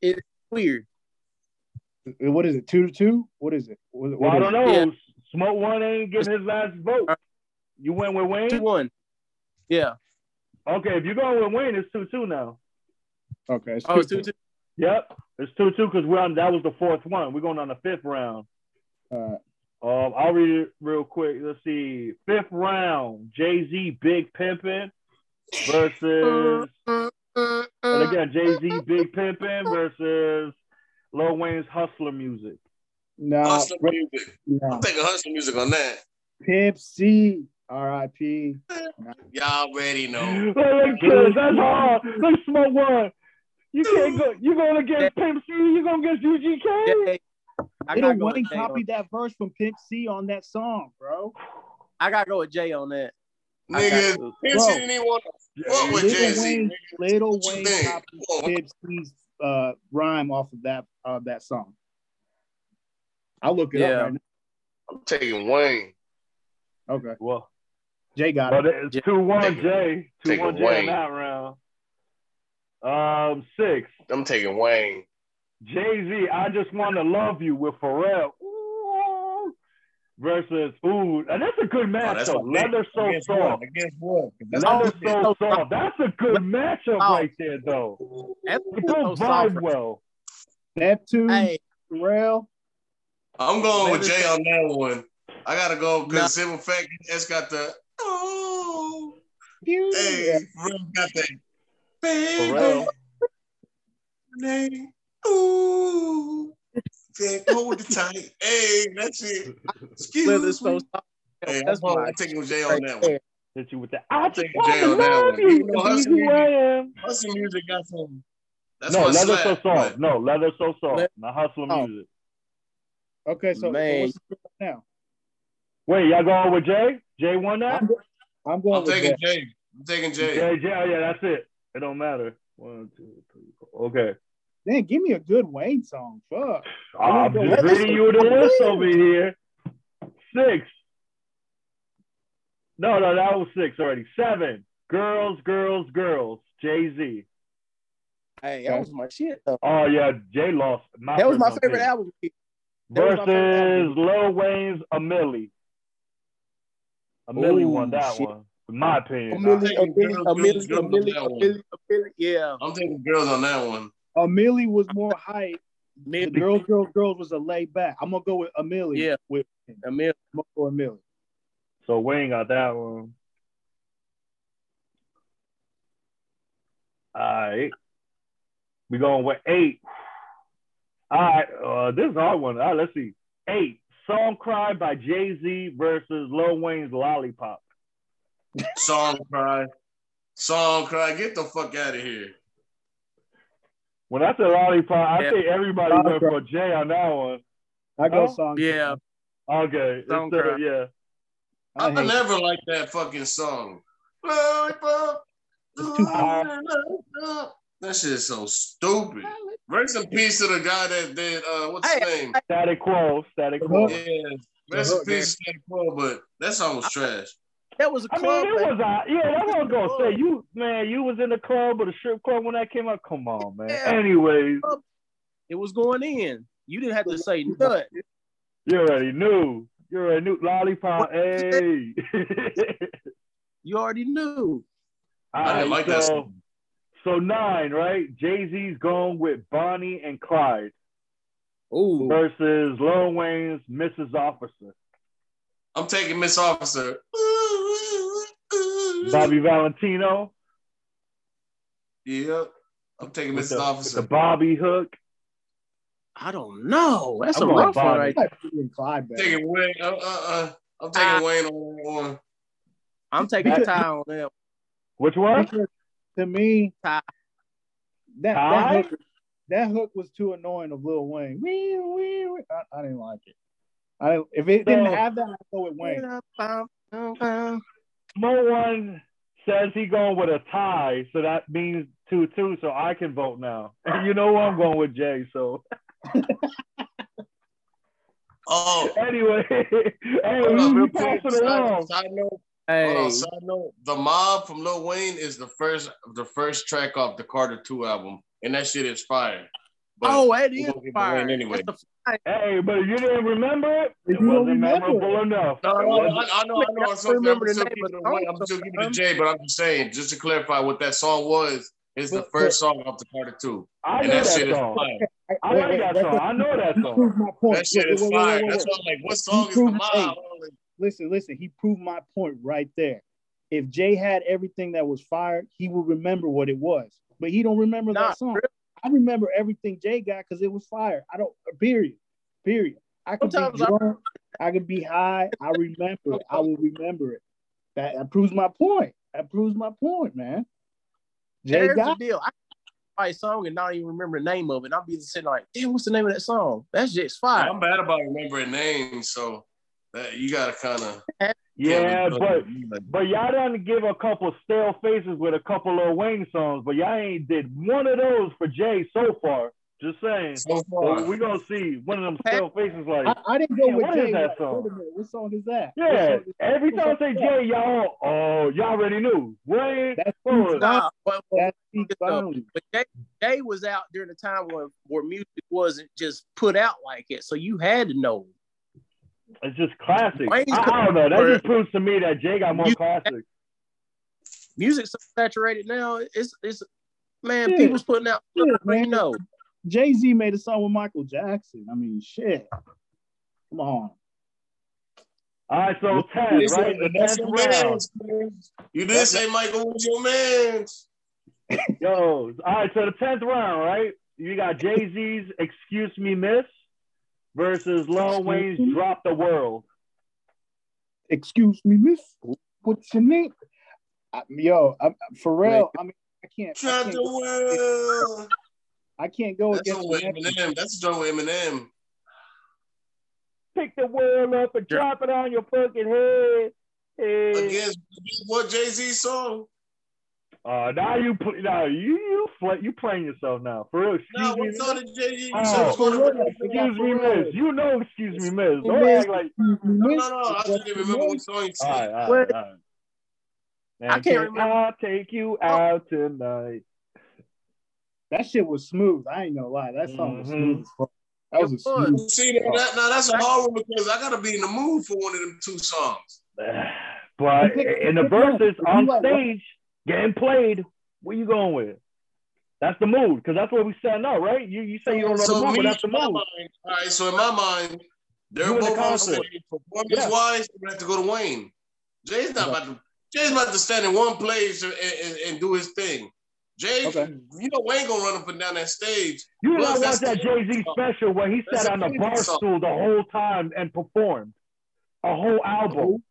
it's weird. What is it? Two to two? What is it? What, Well, what I don't it? know. Smoke one ain't getting his last vote. You went with Two Wayne. one. Yeah. Okay, if you're going with Wayne, it's two two now. Okay. It's Oh, it's two two. Yep, it's two two because we're on. That was the fourth one. We're going on the fifth round. All right. Um, I'll read it real quick. Let's see. Fifth round, Jay Z, Big Pimpin' versus, and again, Jay Z, Big Pimpin' versus Lil Wayne's Hustler Music. No, Hustler music. no. I'm taking hustler music on that. Pimp C. R.I.P. Y'all already know. *laughs* Look, kids, that's hard. Let's smoke one. You can't go. You going against Pimp C? You going against UGK? Yeah. I Little gotta go Wayne copied that verse from Pimp C on that song, bro. I gotta go with Jay on that. I Nigga, got to. Pimp C didn't even want to fuck with Jay Little Z. Wayne, Little What you Wayne think? copied Come on, Pimp C's uh, rhyme off of that of that song. I'll look it Yeah. up right I'm taking Wayne. Okay. Well, Jay got but it. it's two one Take. Jay, Two one it Jay in Wayne. that round. Um, six. I'm taking Wayne. Jay Z, I just want to love you with Pharrell. Ooh, versus Ooh, and that's a good Oh, matchup. that's what Leather so Against what? soft. Against what? 'Cause That's Leather so soft. That's a good matchup Oh. right there, though. That's They so both vibe well. Neptune, Hey, Pharrell. I'm going with Jay on that one. I gotta go because No. simple fact it's got the oh Pew. hey Pharrell got that Pharrell. baby ooh Say, hold it tight hey that's it Leather excuse so me soft. hey That's I'm, my I'm taking Jay on right that one there. Hit you with that. I just taking want Jay on that one. you. Even though Hustle who I am. Hustle music got some that's no, leather slap, so soft. but No, leather so soft. Le- Not hustler Oh. music. Okay, so, so Man. what's now? Wait, y'all going with Jay? Jay won that? I'm, I'm going I'm with taking Jay. Jay I'm taking Jay Jay, Jay, oh, yeah, that's it. It don't matter. One, two, three, four. Okay. Man, give me a good Wayne song. Fuck. Ah, I'm go reading you the list over here. Six. No, no, that was six already. Seven. Girls, girls, girls. Jay Z. Hey, that was my shit. Though. Oh yeah, Jay lost. My That was my favorite pick. album. That favorite Versus album. Lil Wayne's A Milli. A Milli Ooh, won that shit. one, in my opinion. A milli, a taking a girls, a girls on milli, that a one. milli, a milli. Yeah, I'm taking girls on that one A Milli was more hype. The milli. girls, girls, girls was a lay back. I'm gonna go with A Milli. Yeah. With A milli. I'm gonna go with A Milli. So Wayne got that one. All right. We going with eight. All right. Uh, this is a hard one. All right, let's see. Eight. Song Cry by Jay Z versus Lil Wayne's Lollipop. song cry song cry get the fuck out of here When I said Lollipop, I Yeah. think everybody went for Jay on that one. I go Oh, song. Yeah, Okay. Song Instead Cry. yeah. I I, hate never liked that fucking song. Lollipop. It's too hard. That shit is so stupid. Rest in peace to the guy that did uh what's his Hey, name? Static Quo. Static The Quo. Yeah. Rest in peace to Static Quo, but that song was trash. That was a club. mean, it back- was a, uh, yeah, that's what I was gonna say. You man, you was in the club or the strip club when that came out. Come on, man. Yeah. Anyways, it was going in. You didn't have to say nothing. you already knew. You already knew. Lollipop. Hey. *laughs* You already knew. All I didn't right, like that so, song. so nine, right? Jay Z's going with Bonnie and Clyde Ooh, versus Lil Wayne's Mrs. Officer. I'm taking Miss Officer. Bobby Valentino. Yep. I'm taking with Miss the, Officer. the Bobby hook. I don't know. That's I'm a going rough one right I like Bonnie and Clyde better. taking Wayne. Uh, uh, uh, I'm taking Ah. Wayne on that one. I'm taking That- time on that. Which one? Because to me, Ty. that Ty? that hook, that hook was too annoying of Lil Wayne. Wee, wee, wee. I, I didn't like it. I if it didn't have that, I'd go with Wayne. No one says he going with a tie, so that means two two. So I can vote now. *laughs* And you know I'm going with Jay. So *laughs* Oh, anyway, *laughs* hey, we, on, we real quick. it Side, along. side note. Hey, Hold on, side note. The Mob from Lil Wayne is the first the first track off the Carter 2 album, and that shit is fire. But oh, it we is gonna get the fire. Wayne anyway. That's the Hey, but you didn't remember it. If It you don't wasn't remember memorable enough. No, It no, wasn't- I, I know, I know. I'm still, remember I'm the still name giving of it the away. song I'm still giving it um, to sometimes. Jay, but I'm just saying, just to clarify what that song was, is the But- first song off the Carter 2. I And know that that shit is song. fire. I like that song. I know that He song. proved my point. That shit Wait, is wait, wait, fire. wait, wait, That's wait. why I'm like, what He song is the proved- Mob? hey. I'm like, Listen, listen. He proved my point right there. If Jay had everything that was fired, he would remember what it was. But he don't remember Nah, that song. I remember everything Jay got because it was fire. I don't. Period. Period. I could Sometimes be drunk. I could be high. I remember it. I will remember it. That, that proves my point. That proves my point, man. Jay Here's the got deal. I can write a song and not even remember the name of it. I'll be sitting like, damn, what's the name of that song? That's just fire. I'm bad about remembering names, so that you gotta kind of Yeah, but but y'all done give a couple stale faces with a couple of Wayne songs, but y'all ain't did one of those for Jay so far. Just saying. So Well, far. we gonna see one of them stale faces like, I, I didn't go Yeah, with what is Jay. that song? A minute, what song is that? yeah. What song is- Every time I say song is that? Jay, y'all, oh, y'all already knew. Wayne, That's what was Steve it? Nah, but, That's Steve Good stuff. Finally. but Jay, Jay was out during the time where, where music wasn't just put out like it, so you had to know. It's just classic. I, I don't know. That just proves to me that Jay got more You- classics. Music's so saturated now. It's it's man, Yeah. people's putting out. Yeah, you know, Jay Z made a song with Michael Jackson. I mean, shit. Come on. All right, so You ten, did say- The that's tenth your round. mans, You did say Michael was your man. Yo, all right, so the tenth round, right? You got Jay Z's "Excuse Me, Miss" versus Lil Wayne's me? "Drop the World." Excuse me, miss. What's your name? I, yo, I'm, for real. I mean, I can't. I Drop can't, the world. I can't go That's against with the next one. Eminem. That's the joint with Eminem. Pick the world up and drop it on your fucking head. Hey. Against against what Jay Z song? Uh, now you pl- now you you play you playing yourself now for real. Excuse No, me, what song did Jay Oh, for real. excuse me, miss. You know, excuse me, miss. For Don't act like. Excuse me, no, no. I just didn't remember what song he All right, said. all right, What? all right. Man, I can't can remember. I take you out tonight? That shit was smooth. I ain't gonna lie. That song was Mhm. smooth. That was a It smooth. See, now, that, now that's a hard one because I gotta be in the mood for one of them two songs. *sighs* But Pick- in the verses on stage, getting played, where you going with? That's the mood, because that's what we setting up, right? You you say you don't know so the mood, but that's the mood. mind, all right. So in my mind, they're You the both concert. stage. Performance wise, we have to go to Wayne. Jay's not Okay. about to. Jay's about to stand in one place and, and, and do his thing. Jay, Okay. you know Wayne gonna run up and down that stage. You Plus, watch that the- Jay Z special where he That's sat on the bar song. stool the whole time and performed a whole album.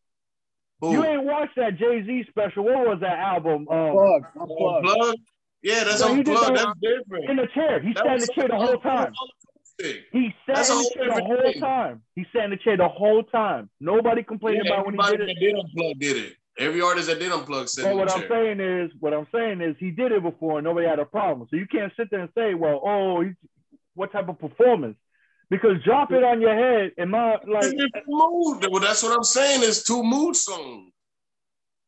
Who? You ain't watched that Jay Z special. What was that album? Um, Plug. I'm plugged. Unplugged? Yeah, that's No, he did unplugged. that- That's different. in the chair. He That sat in the chair the whole time. acoustic. He sat in the chair the whole thing. time. He sat in the chair the whole time. Nobody complained Yeah, about when he everybody did it. that did unplug did it. Every artist that did unplug said But what I'm saying is, what I'm saying is, he did it before and nobody had a problem. So you can't sit there and say, well, oh, he's, what type of performance? Because drop it on your head and my like, It's mood. Well, that's what I'm saying. It's two mood songs.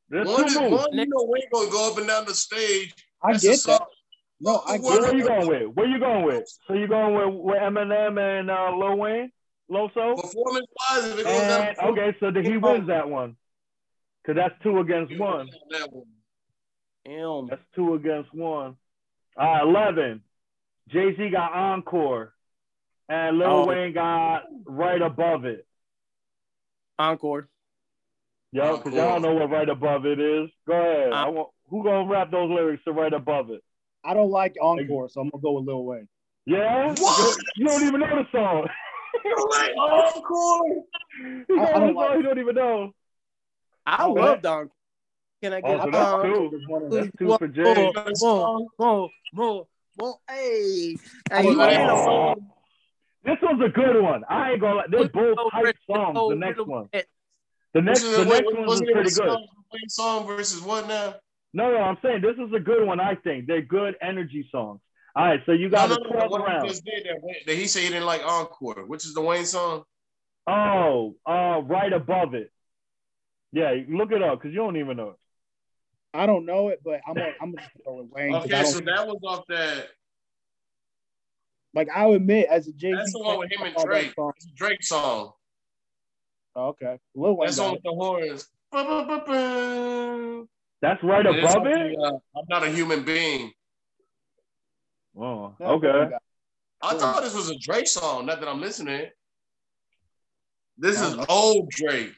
there's One, is, two moves. one, you know, we ain't gonna go up and down the stage. I That's a get song. that. No, I Where, get where it. you going with? Where you going with? So you going with, with Eminem and uh, Lil Wayne, Loso? Performance wise, if it goes down, okay, so then he wins that one. Cause that's two against one. That one. Damn. That's two against one. All right, eleven. Jay Z got encore, and Lil Oh. Wayne got right above it. Encore. Yo, because y'all don't know what right above it is. Go ahead. I want, who gonna rap those lyrics to right above it? I don't like encore, so I'm gonna go with Lil Wayne. Yeah. What? You, you don't even know the song. Like, encore. He I- I knows don't the like song. He don't even know. I Oh, love Encore. Can I Oh, get so um, that's two. It's one of That's them. two for Jay. more, more, more, more. Hey, hey, Oh, you that ain't ain't a a song. This one's a good one. I ain't gonna. lie. They're both hype songs. The next one. The next, Which the next one wasn't a pretty good. song- Wayne song versus what now? No, no, I'm saying this is a good one. I think they're good energy songs. All right, so you got no, the no, 12th what he round. did that, that he said he didn't like encore, which is the Wayne song. Oh, uh, right above it. Yeah, look it up because you don't even know it. I don't know it, but I'm gonna, I'm gonna go with Wayne. 'cause I Okay, so that was off that. Like I'll admit, as a Jay Z, That's the one with him and Drake. It's a Drake song. okay, Lil Wayne. That's the one with the horns. That's right And above it. uh, I'm not a human being. Oh, No, Lil Wayne okay. I thought this was a Drake song. Not that I'm listening. This is old Drake.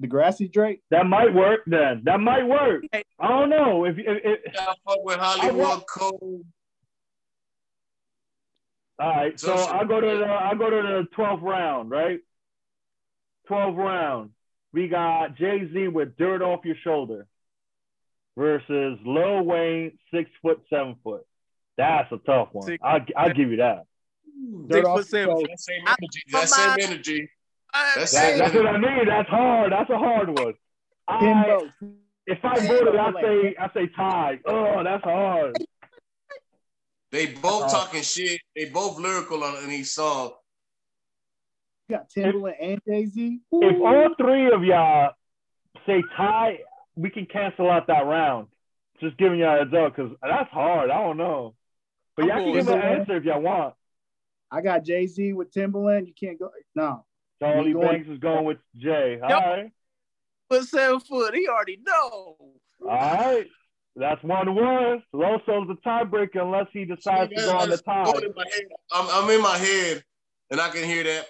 The grassy Drake. That might work then. That might work. I don't know if, if, if I fuck with Hollywood want- Code. All right, so So- I go to the I go to the 12th round, right? 12th round. We got Jay Z with "Dirt Off Your Shoulder" versus Lil Wayne, six foot, seven foot. That's a tough one. Six- I I give you that. Dirt Six off foot seven. That same energy. That same energy. That's That, that's what I mean. That's hard. That's a hard one. I, if I voted, I say I say tie. Oh, that's hard. They both Oh. talking shit. They both lyrical on in each song. You got Timbaland and Jay Z. If all three of y'all say tie, we can cancel out that round. Just giving y'all a heads up because that's hard. I don't know. But I'm y'all can give an answer if y'all want. I got Jay Z with Timberland. You can't go. No, Charlie You Banks is going with Jay. All right. But seven foot, he already know. All right. That's one one. Loso's the tiebreaker unless he decides to go on the That's tie. going in my head. I'm, I'm in my head, and I can hear that.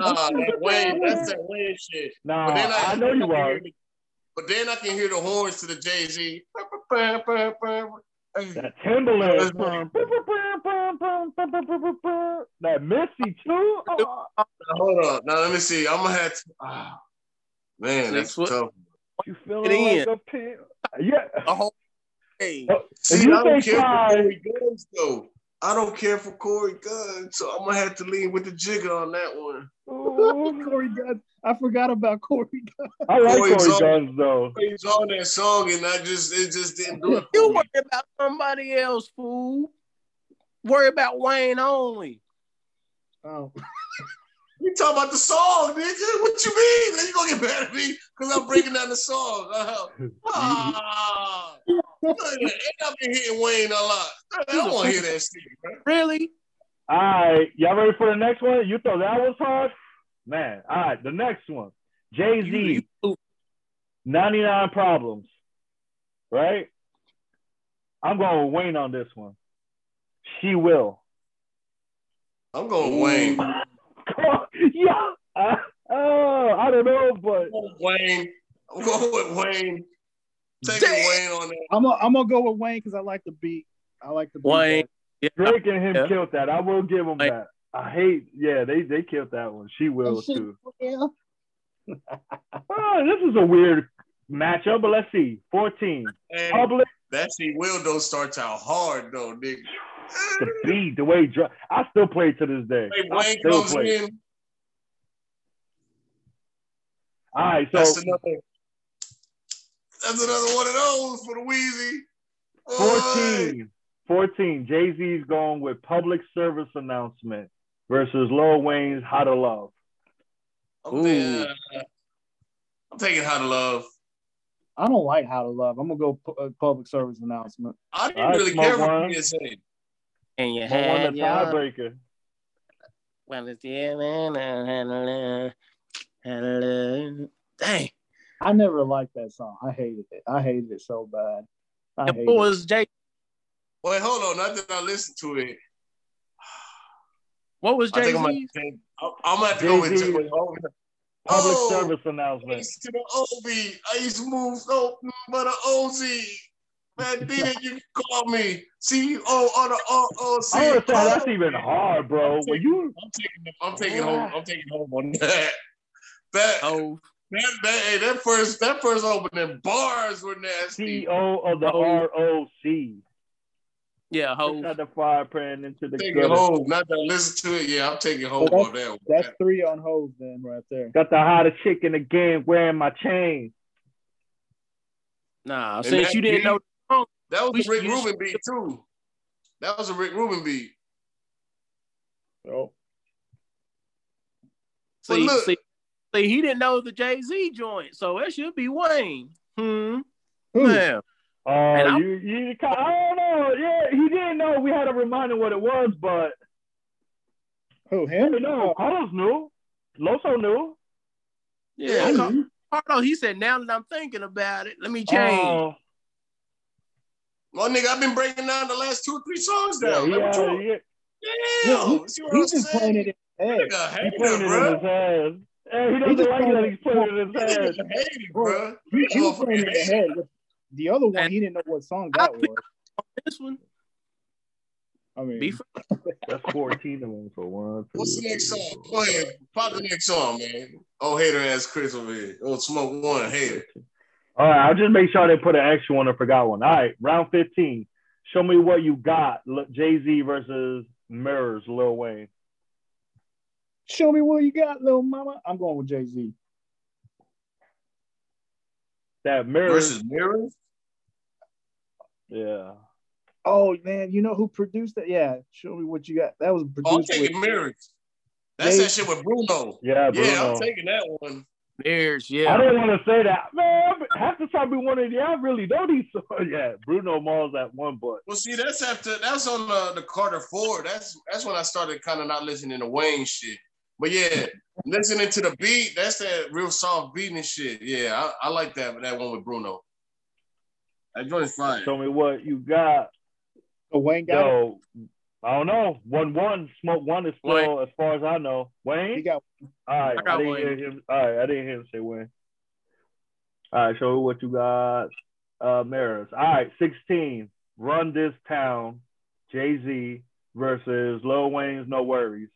Ah, that Wayne, that's that Wayne shit. Nah, But then I, I know you can are. hear the- But then I can hear the horns to the Jay Z. That Timbaland. that Missy too. Oh, Hold on. Now let me see. I'm gonna have to. ah, man, that's Six foot. tough. you It feeling in. like a pin? Yeah. A whole hey. Oh, See, you I don't say care tie- for Cory Gunz though. I don't care for Cory Gunz, so I'm gonna have to lean with the Jigga on that one. Ooh, *laughs* Cory Gunz. I forgot about Cory Gunz. I like Corey's Corey on- Guns though. He's on that song, and I just it just didn't do it. You For me. worry about somebody else, fool. Worry about Wayne only. Oh, *laughs* You talk about the song, nigga. What you mean? Then you gonna get mad at me because I'm breaking down the song? Uh, *laughs* ah, and I've been hitting Wayne a lot. I don't want to hear that shit, bro. Really? All right, y'all ready for the next one? You thought that was hard, man. All right, the next one, Jay Z, 99 Problems, right? I'm going with Wayne on this one. She will. I'm going Wayne. *laughs* yeah. Uh, oh, I don't know, but Wayne. I'm going with Wayne. Taking Damn. Wayne on that. I'm gonna I'm gonna go with Wayne because I like the beat. I like the beat. Wayne. Yeah. Drake and him Yeah. killed that. I will give him Like- that. I hate, yeah, they they killed that one. She will She too. *laughs* will. Oh, *laughs* this is a weird matchup, but let's see. 14. And Public, that shit will don't start out hard though, nigga. the beat, the way he dro- I still play to this day. Hey, I Wayne still comes play. in. All right, so That's another. That's another one of those for the Weezy. Boy. 14. 14. Jay Z's going with public service announcement versus Lil Wayne's How to Love. I'm, taking, I'm taking how to love. I don't like How to Love. I'm gonna go pu- uh, public service announcement. I didn't All right, really smoke care for one. PSA. And you But one had the your tiebreaker. well, it's the dang. I never liked that song. I hated it. I hated it so bad. I hated it. was Jay? Wait, hold on. Not that I listened to it. What was I Jay think I'm gonna, I'm I'm gonna have to go with Jay-Z. wait, hold on. Public Oh, service I announcement. used to the OB. I used to move so but a OZ. Man, then *laughs* you call me CEO on the OOC. I understand that's even hard, bro. When you I'm taking I'm taking home I'm taking home on that. That Oh, that, that, hey, that first that first opening bars were nasty. CEO of the. ROC. yeah, ho. Not the fire praying into the Taking gutter. home, not that I listen to it. Yeah, I'm taking home Well, on that one. That's three on hold then right there. Got the hottest chick in the game wearing my chain. Nah, And since that you didn't beat- know, That was a Rick should- Rubin beat too. That was a Rick Rubin beat. Oh, But see, look- see, see, he didn't know the Jay Z joint, so it should be Wayne. Hmm. Who? Man, Oh, And I- you, you, I don't know. Yeah, he didn't know. We had to remind him what it was, but Who I him? don't know. Carlos knew. Loso knew. yeah. Yeah. Car- Carlos, he said, now that I'm thinking about it, let me change. Oh, Well, nigga, I've been breaking down the last two or three songs yeah, down. yeah, Let yeah. Damn, Yeah, see He's just saying? playing it in his head. Nigga, He playing it in his head. Hey, he He doesn't just like that it- he's playing it in his head. Nigga, bro. He, he was Motherfucker playing it in his head. The other one, he didn't know what song that pick- was. This one, I mean, be fr- That's 14 of them for one. two, What's the next three, song? four, Go ahead. Pop the next song, man. Oh, hater ass Chris over here. Oh, smoke one, hater. All right, I'll just make sure they put an extra one or forgot one. All right, round 15. Show me what you got. Jay Z versus Mirrors, Lil Wayne. Show me what you got, little mama. I'm going with Jay Z. that mirror. versus Mirrors. Yeah. Oh man, you know who produced that? Yeah, show me what you got. That was Oh, I'm produced taking with Mirrors. That's Jay- that shit with Bruno. Yeah, Bruno. Yeah, I'm taking that one. Mirrors, yeah. I yeah. didn't want to say that, man. but Half the time we wanted, yeah, I really know these. *laughs* songs. Yeah, Bruno Mars at one, but Well, see, that's after that's on the, the Carter Four. That's that's when I started kind of not listening to Wayne shit. But yeah, listening to the beat, that's that real soft beat and shit. Yeah, I, I like that that one with Bruno. That joint's fine. show me what you got. oh, Wayne got it. Yo, I don't know. One one, smoke one is still Wayne. as far as I know. Wayne, He Wayne. got All right, I I, didn't Wayne. hear him. All right, I didn't hear him say Wayne. All right, show me what you got. Uh, Maris. All right, sixteen. Run this town. Jay Z versus Lil Wayne's No Worries.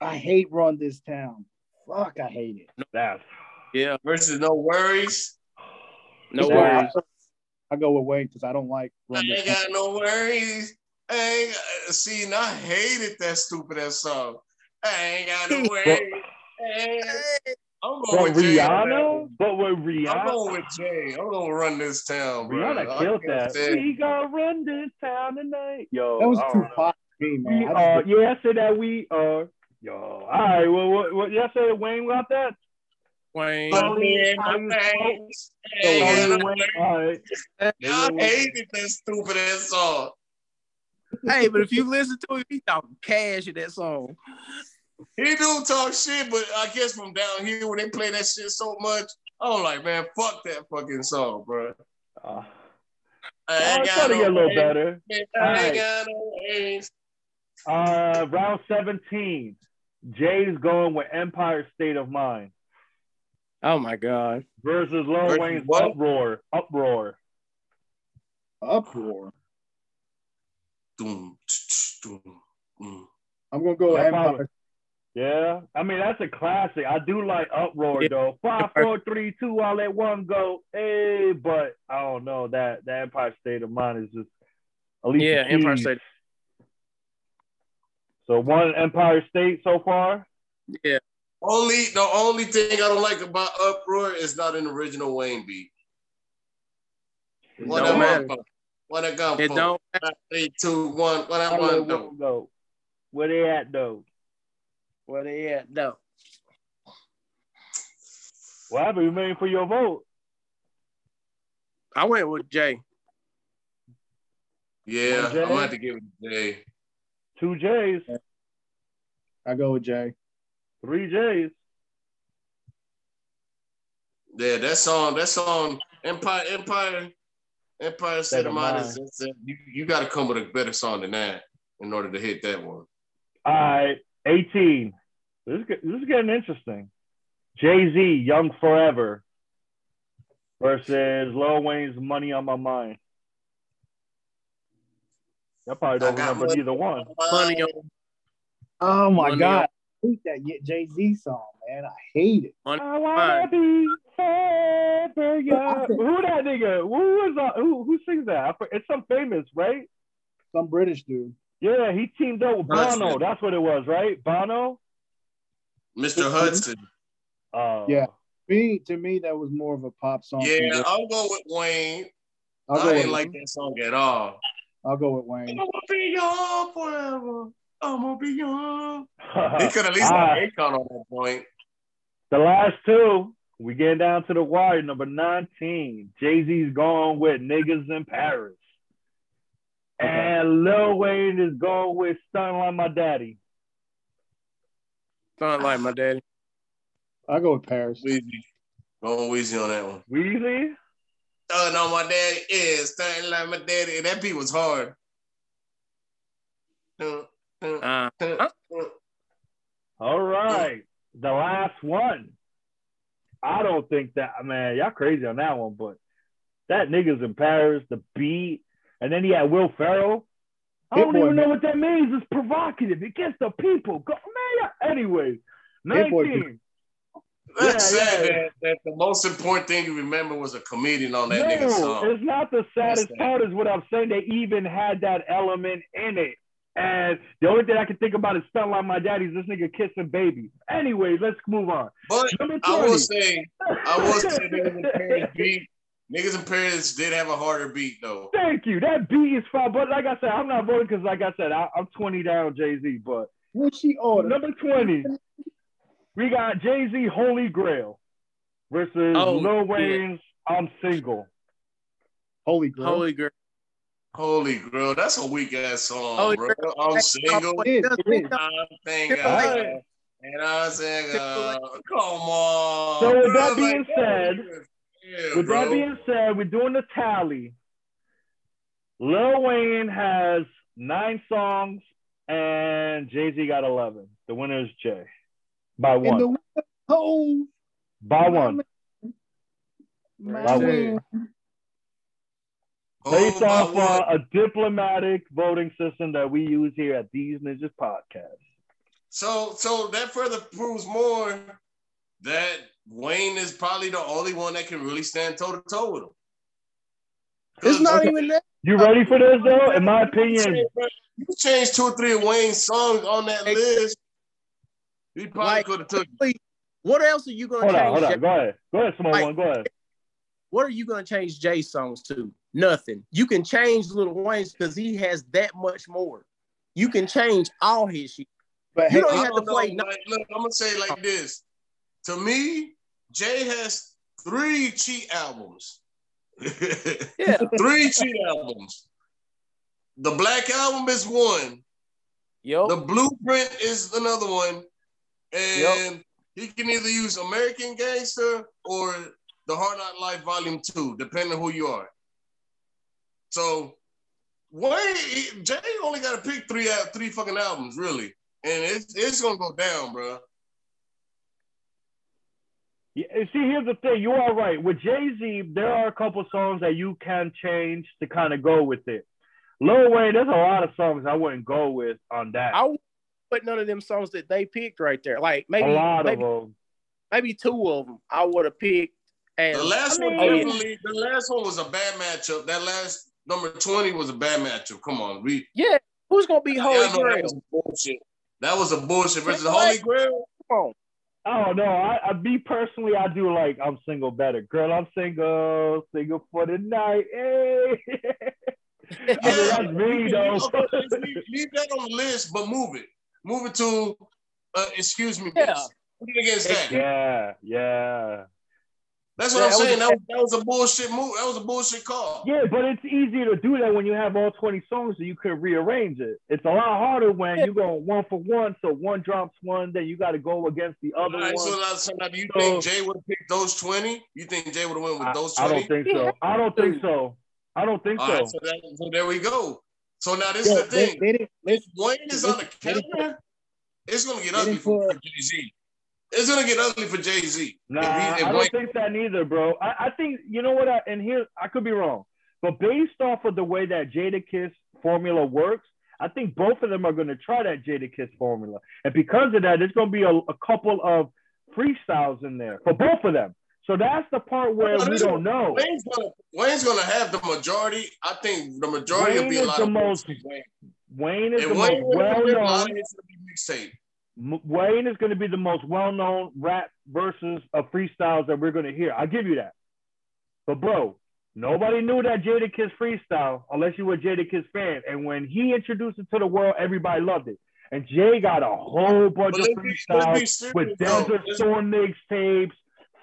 I hate run this town. Fuck, I hate it. That's Yeah. Versus No Worries. No Yeah. worries. I go with Wayne because I don't like I run this ain't town. got no worries. I ain't got, see, and I hated that stupid ass song. I ain't got no worries. Hey, I'm going but with Jay on that Rihanna. one. But with Rihanna, I'm Rihanna, going with Jay. I'm gonna run this town, bro. Rihanna I killed can't that. stand- We gonna run this town tonight, yo. That was too don't know. pop to me, We man. I just are, didn't- yeah, I said that we are. Yo, all right. Well, what, what y'all say? Wayne got that? Wayne. Put me in How my you veins. Ain't got you no All right. I hated that stupid ass song. Hey, but if you listen to it, he talking cash in that song. He do talk shit, but I guess from down here when they play that shit so much, I'm like, man, fuck that fucking song, bro. Uh, I oh, got to get a little better. I ain't got no worries. Uh, round 17. Jay's going with Empire State of Mind Oh my god. versus Lil Versus Wayne's what? Uproar. Uproar. uproar. Doom, tch, tch, doom, mm. I'm gonna go Yeah, Empire. Yeah, I mean that's a classic. I do like Uproar Yeah. though. Five, four, three, two, all let one go. Hey, but I don't know that that Empire State of Mind is just at least Yeah, Empire State. So one Empire State so far. Yeah. Only the only thing I don't like about Uproar is not an original Wayne beat. What don't that matter. What I got It for? don't Three, two, one. What I want though? go. Where they at though? where they at though. What happened? You waiting for your vote? I went with Jay. Yeah, One J? I'm gonna have to give it to Jay. Two J's, I go with Jay. three J's. Yeah, that song, that song, Empire, Empire, Empire State of Mind is you, you gotta come with a better song than that in order to hit that one. All right, 18. This is, this is getting interesting. Jay Z, Young Forever versus Lil Wayne's Money on My Mind. Y'all probably don't I remember money. either one. Money on Oh my Money god, I hate that Jay Z song, man. I hate it. money. I wanna be forever young. Who that nigga? Who is uh, who? Who sings that? It's some famous, right? Some British dude. Yeah, he teamed up with Hudson. Bono. That's what it was, right? Bono. Mr. Hudson. Uh, Yeah. Me, to me, that was more of a pop song. Yeah, I'll go with Wayne. I'll I didn't like that song at all. I'll go with Wayne. I'm Wayne. gonna be young forever. I'm gonna be young. *laughs* He could at least Ah. have Akon on that point. The last two, we getting down to the wire. Number 19, Jay Z's going with Niggas in Paris. And Lil Wayne is going with Stun Like My Daddy. Sound like my daddy. I'll go with Paris. Weezy. Going Weezy on that one. Weezy? Oh no, my daddy is starting like my daddy. That beat was hard. Uh, uh, Uh, uh. All right. The last one. I don't think that, man, y'all crazy on that one, but that Niggas in Paris, the beat, and then he had Will Ferrell. I don't Boy, even know man. what that means. It's provocative. It gets the people. Go, man, yeah. anyways. Boy, 19. That's Yeah, sad yeah. That, that the most important thing you remember was a comedian on that no, nigga song. it's not the saddest part. Is what I'm saying. They even had that element in it. And the only thing I can think about is stunt like my daddy's this nigga kissing baby. Anyway, let's move on. But I will 20. say, I will say, *laughs* niggas in Paris beat. Niggas in Paris did have a harder beat though. Thank you. That beat is fine. But like I said, I'm not voting because, like I said, I, I'm 20 down Jay Z. But What she ordered? number 20, we got Jay Z Holy Grail versus Oh, Lil yeah. Wayne's I'm Single. Holy Grail. Holy Grail. Holy girl, that's a weak ass song, Holy bro. girl. I'm single. It is, it is. I'm single. Alright. And I'm single. Come on. So with that being like, said, yeah, With bro. that being said, we're doing the tally. Lil Wayne has nine songs and Jay Z got 11. The winner is Jay by And one. the whole by one. my Jay. man. Based Oh, my off uh, a diplomatic voting system that we use here at These Ninjas Podcast. So, so that further proves more that Wayne is probably the only one that can really stand toe to toe with him. It's not Okay. even that. You ready for this though? In my opinion, you changed two or three of Wayne's songs on that list. He probably Like- could have took. What else are you gonna hold on, change? hold on. Jay- Go ahead. Go ahead, Simone Like- one. Go ahead. What are you gonna change Jay's songs to? Nothing. You can change Lil Wayne's because he has that much more. You can change all his shit. But You hey, don't I even have to don't know, play. No, like, look, I'm gonna say it like this. To me, Jay has three cheat albums. *laughs* yeah. three cheat albums. The Black Album is one. Yo. The Blueprint is another one. And he can either use American Gangster or The Hard Knock Life Volume 2, depending on who you are. So Wayne, Jay only got to pick three out three fucking albums, really. And it's it's gonna go down, bro. Yeah, see, here's the thing. You are right. With Jay Z, there are a couple songs that you can change to kind of go with it. Lil Wayne, there's a lot of songs I wouldn't go with on that. I wouldn't put none of them songs that they picked right there. Like maybe a lot maybe, of them. maybe two of them I would have picked. And The last I one mean- definitely, the last one was a bad matchup. That last number 20 was a bad matchup. Come on, we yeah, who's gonna be Holy Yeah, I know that Grail? was bullshit. That was a bullshit versus the What? Holy Grail. Come on. Oh no, I, I me personally, I do like I'm single better. Girl, I'm single, single for the night. Hey. *laughs* I mean, that's me though. Okay, let's leave, leave that on the list, but move it. Move it to, uh, excuse me, Yeah. bitch. It against that. yeah, yeah. That's what Yeah, I'm that was saying. a- That was, that was a bullshit move. That was a bullshit call. Yeah, but it's easier to do that when you have all 20 songs so you could rearrange it. It's a lot harder when Yeah. you go one for one, so one drops one, then you got to go against the other All right, one. so now, so now do you So- think Jay would have picked those 20? You think Jay would have went with I, those I don't think so. I don't think so. I don't think All so. right, so, that, so there we go. So now this yo, is the they, thing. they didn't If. Wayne is on the They didn't- counter, it's gonna get ugly didn't for, Jay Z. It's gonna get ugly for Jay Z. Nah, if, he, if I don't think that neither, bro. I, I think you know what? I, and here I could be wrong, but based off of the way that Jadakiss formula works, I think both of them are going to try that Jadakiss formula, and because of that, there's going to be a, a couple of freestyles in there for both of them. So that's the part where No, we don't know. Wayne's gonna Wayne's gonna have the majority. I think the majority will be a lot the of most Wayne. Wayne is And the Wayne most well be a lot known. of hits will be mixtape. Wayne is going to be the most well-known rap versus of freestyles that we're going to hear. I'll give you that. But bro, nobody knew that Jadakiss freestyle unless you were a Jadakiss fan. And when he introduced it to the world, everybody loved it. And Jay got a whole bunch But of let's be, be freestyles serious, with. Desert Storm mixtapes,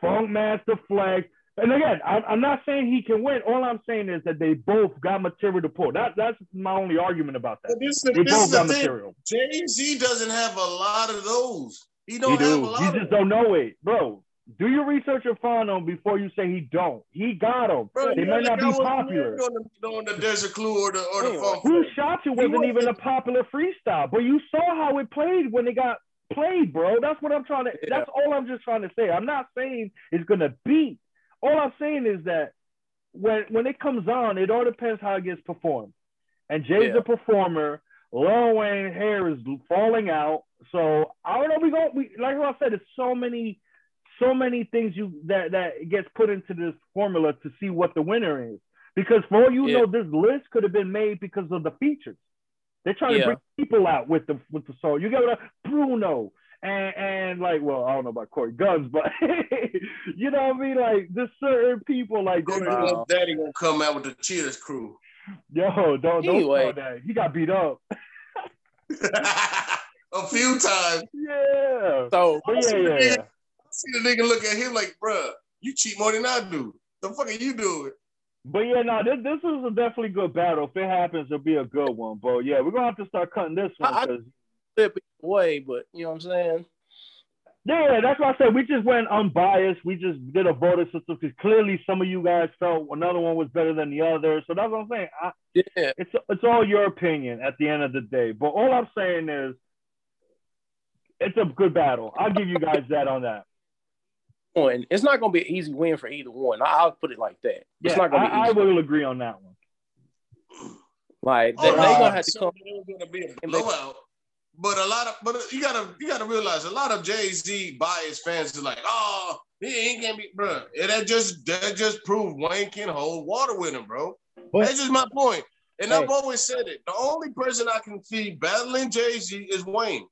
Funkmaster Flex. And again, I'm, I'm not saying he can win. All I'm saying is that they both got material to pull. That, that's my only argument about that. This, is- They this both the got thing. material. Jay Z doesn't have a lot of those. He He don't have a lot. You just them. don't know it, bro. Do your research and find them before you say he don't. He got them. Bro, they you may not be like I was popular. On the, on the Desert Clue or the or the Who shot you wasn't even a popular freestyle, but you saw how it played when it got played, bro. That's what I'm trying to. Yeah. That's all I'm just trying to say. I'm not saying it's gonna beat. All I'm saying is that when when it comes on, it all depends how it gets performed. And Jay's Yeah. a performer. Lil Wayne hair is falling out. So I don't know. We go. We like I said, it's so many, so many things you that that gets put into this formula to see what the winner is. Because for all you Yeah. know, this list could have been made because of the features. They're trying to bring people out with the with the song. You got uh, Bruno and and like, well, I don't know about Cory Gunz, but *laughs* you know what I mean. Like, there's certain people like, Cory Gunz Daddy gonna come out with the Cheetahs crew. yo, don't don't Anyway. start that. He got beat up. *laughs* *laughs* a few times. Yeah. So But yeah, yeah, yeah. I see the nigga look at him like, bruh, you cheat more than I do. The fuck are you doing? But yeah, no, this this is a definitely good battle. If it happens, it'll be a good one. But yeah, we're gonna have to start cutting this one I- I- because flip it away, but you know what I'm saying? yeah, that's why I said we just went unbiased. We just did a voter system because clearly some of you guys felt another one was better than the other. So that's what I'm saying. I, Yeah. it's it's all your opinion at the end of the day. But all I'm saying is, it's a good battle. I'll give you guys that on that. One, it's not gonna be an easy win for either one. I- I'll put it like that. It's not gonna be I, I easy. will agree on that one. like they, are they no, gonna have to so come. It was gonna be a blowout. But a lot of, but you gotta, you gotta realize a lot of Jay Z bias fans are like, oh, he ain't gonna be, bro. And that just, that just proved Wayne can hold water with him, bro. But That's just my point. And Hey. I've always said it. The only person I can see battling Jay Z is Wayne.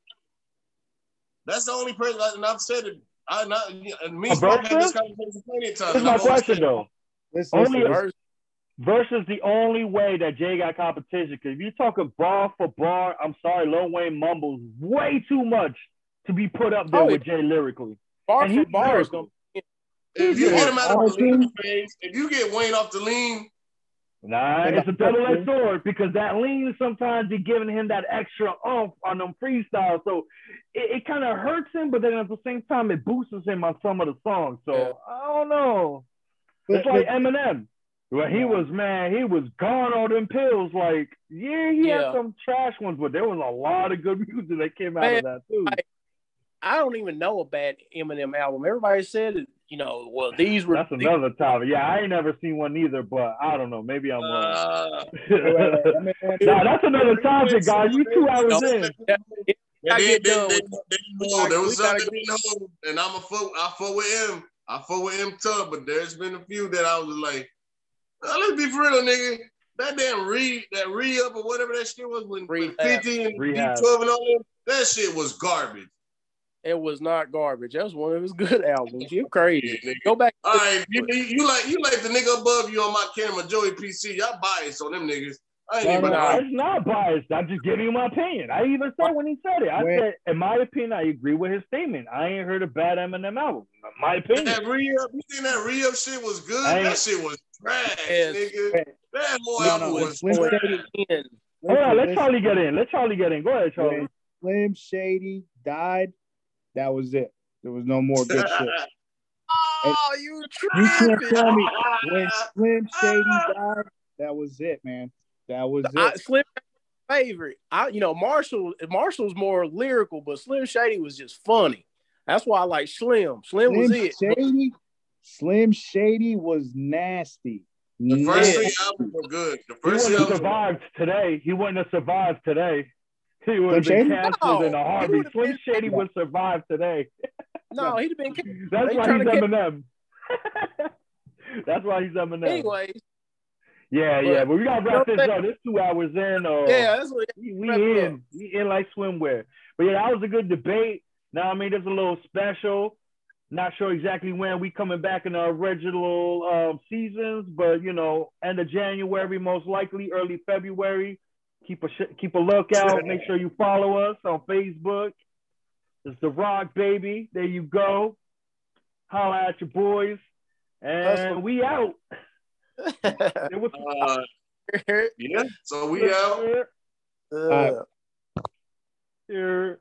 That's the only person, and I've said it. I not and me A Smoke had this versus? conversation plenty of times. Here's and my question though. listen, Only listen, a- versus the only way that Jay got competition. Because if you're talking bar for bar, I'm sorry, Lil Wayne mumbles way too much to be put up there Oh, with Jay lyrically. Bar and for bar is gonna. If you Yeah. get him out of the Honestly- lean phase, if you get Wayne off the lean, Nah, it's a double-edged sword because that lean sometimes be giving him that extra oomph on them freestyles. So it, it kind of hurts him, but then at the same time it boosts him on some of the songs. So Yeah. I don't know. but- It's like but- Eminem. Well, he was man, he was gone on them pills. Like, yeah, he Yeah. had some trash ones, but there was a lot of good *laughs* music that came out Man, of that too. I- I don't even know a bad Eminem album. Everybody said, it, you know, well these were. That's another topic. Yeah, I ain't never seen one either, but I don't know. Maybe I'm wrong. uh, wait, wait, wait, let me nah, that's another topic, guys. You two hours No. in. And I they, get they, done they, with- they we know gotta- there was we gotta something they know, and I'm a foot. I fought with him. I fought with him tough, but there's been a few that I was like, "Nah, let's be for real, nigga. That damn re that re up or whatever that shit was when, when Rehab. 50 and D12 and all that, that shit was garbage. It was not garbage. That was one of his *laughs* good albums. You're crazy. Yeah. Go back. All right, you, you, you like you like the nigga above you on my camera, JoeyPc. Y'all biased on them niggas. I ain't No, even no, about It's not biased. I'm just giving you my opinion. I even said when he said it, I Wait. said, in my opinion, I agree with his statement. I ain't heard a bad Eminem album. My opinion. that re up. You think that re up shit was good? I That shit was trash, Yes. nigga. That whole No, album no, was Slim Boy, trash. Shady- again. Hold on, let. Charlie get in. Let Charlie get in. Go ahead, Charlie. Slim Shady died, that was it. There was no more good *laughs* shit. Oh, you You can't tell me when Slim Shady died, that was it, man. That was I, it. Slim favorite. I you know Marshall Marshall's more lyrical, but Slim Shady was just funny. That's why I like Slim. Slim was it. Shady, Slim Shady was nasty. The first Nasty. three albums were good. The first three wouldn't have albums were survived today. He wouldn't have survived today. He would have been Shady? canceled No, in a he heartbeat. Slim been- Shady would survive today. *laughs* No, he'd have been. *laughs* That's why he's to get- Eminem. That's why he's Eminem. Anyways, yeah, but- yeah. But we gotta wrap this up. This two hours in. Or yeah, that's what. we, we wrap it up. in. We in like swimwear. But yeah, that was a good debate. Now I mean, there's a little special. Not sure exactly when we coming back in our original um, seasons, but you know, end of January, most likely early February. Keep a sh- keep a lookout. Make sure you follow us on Facebook. It's the Rock Baby. There you go. Holla at your boys, and Hustle. we out. *laughs* Uh, *laughs* yeah, so we out. Uh, here.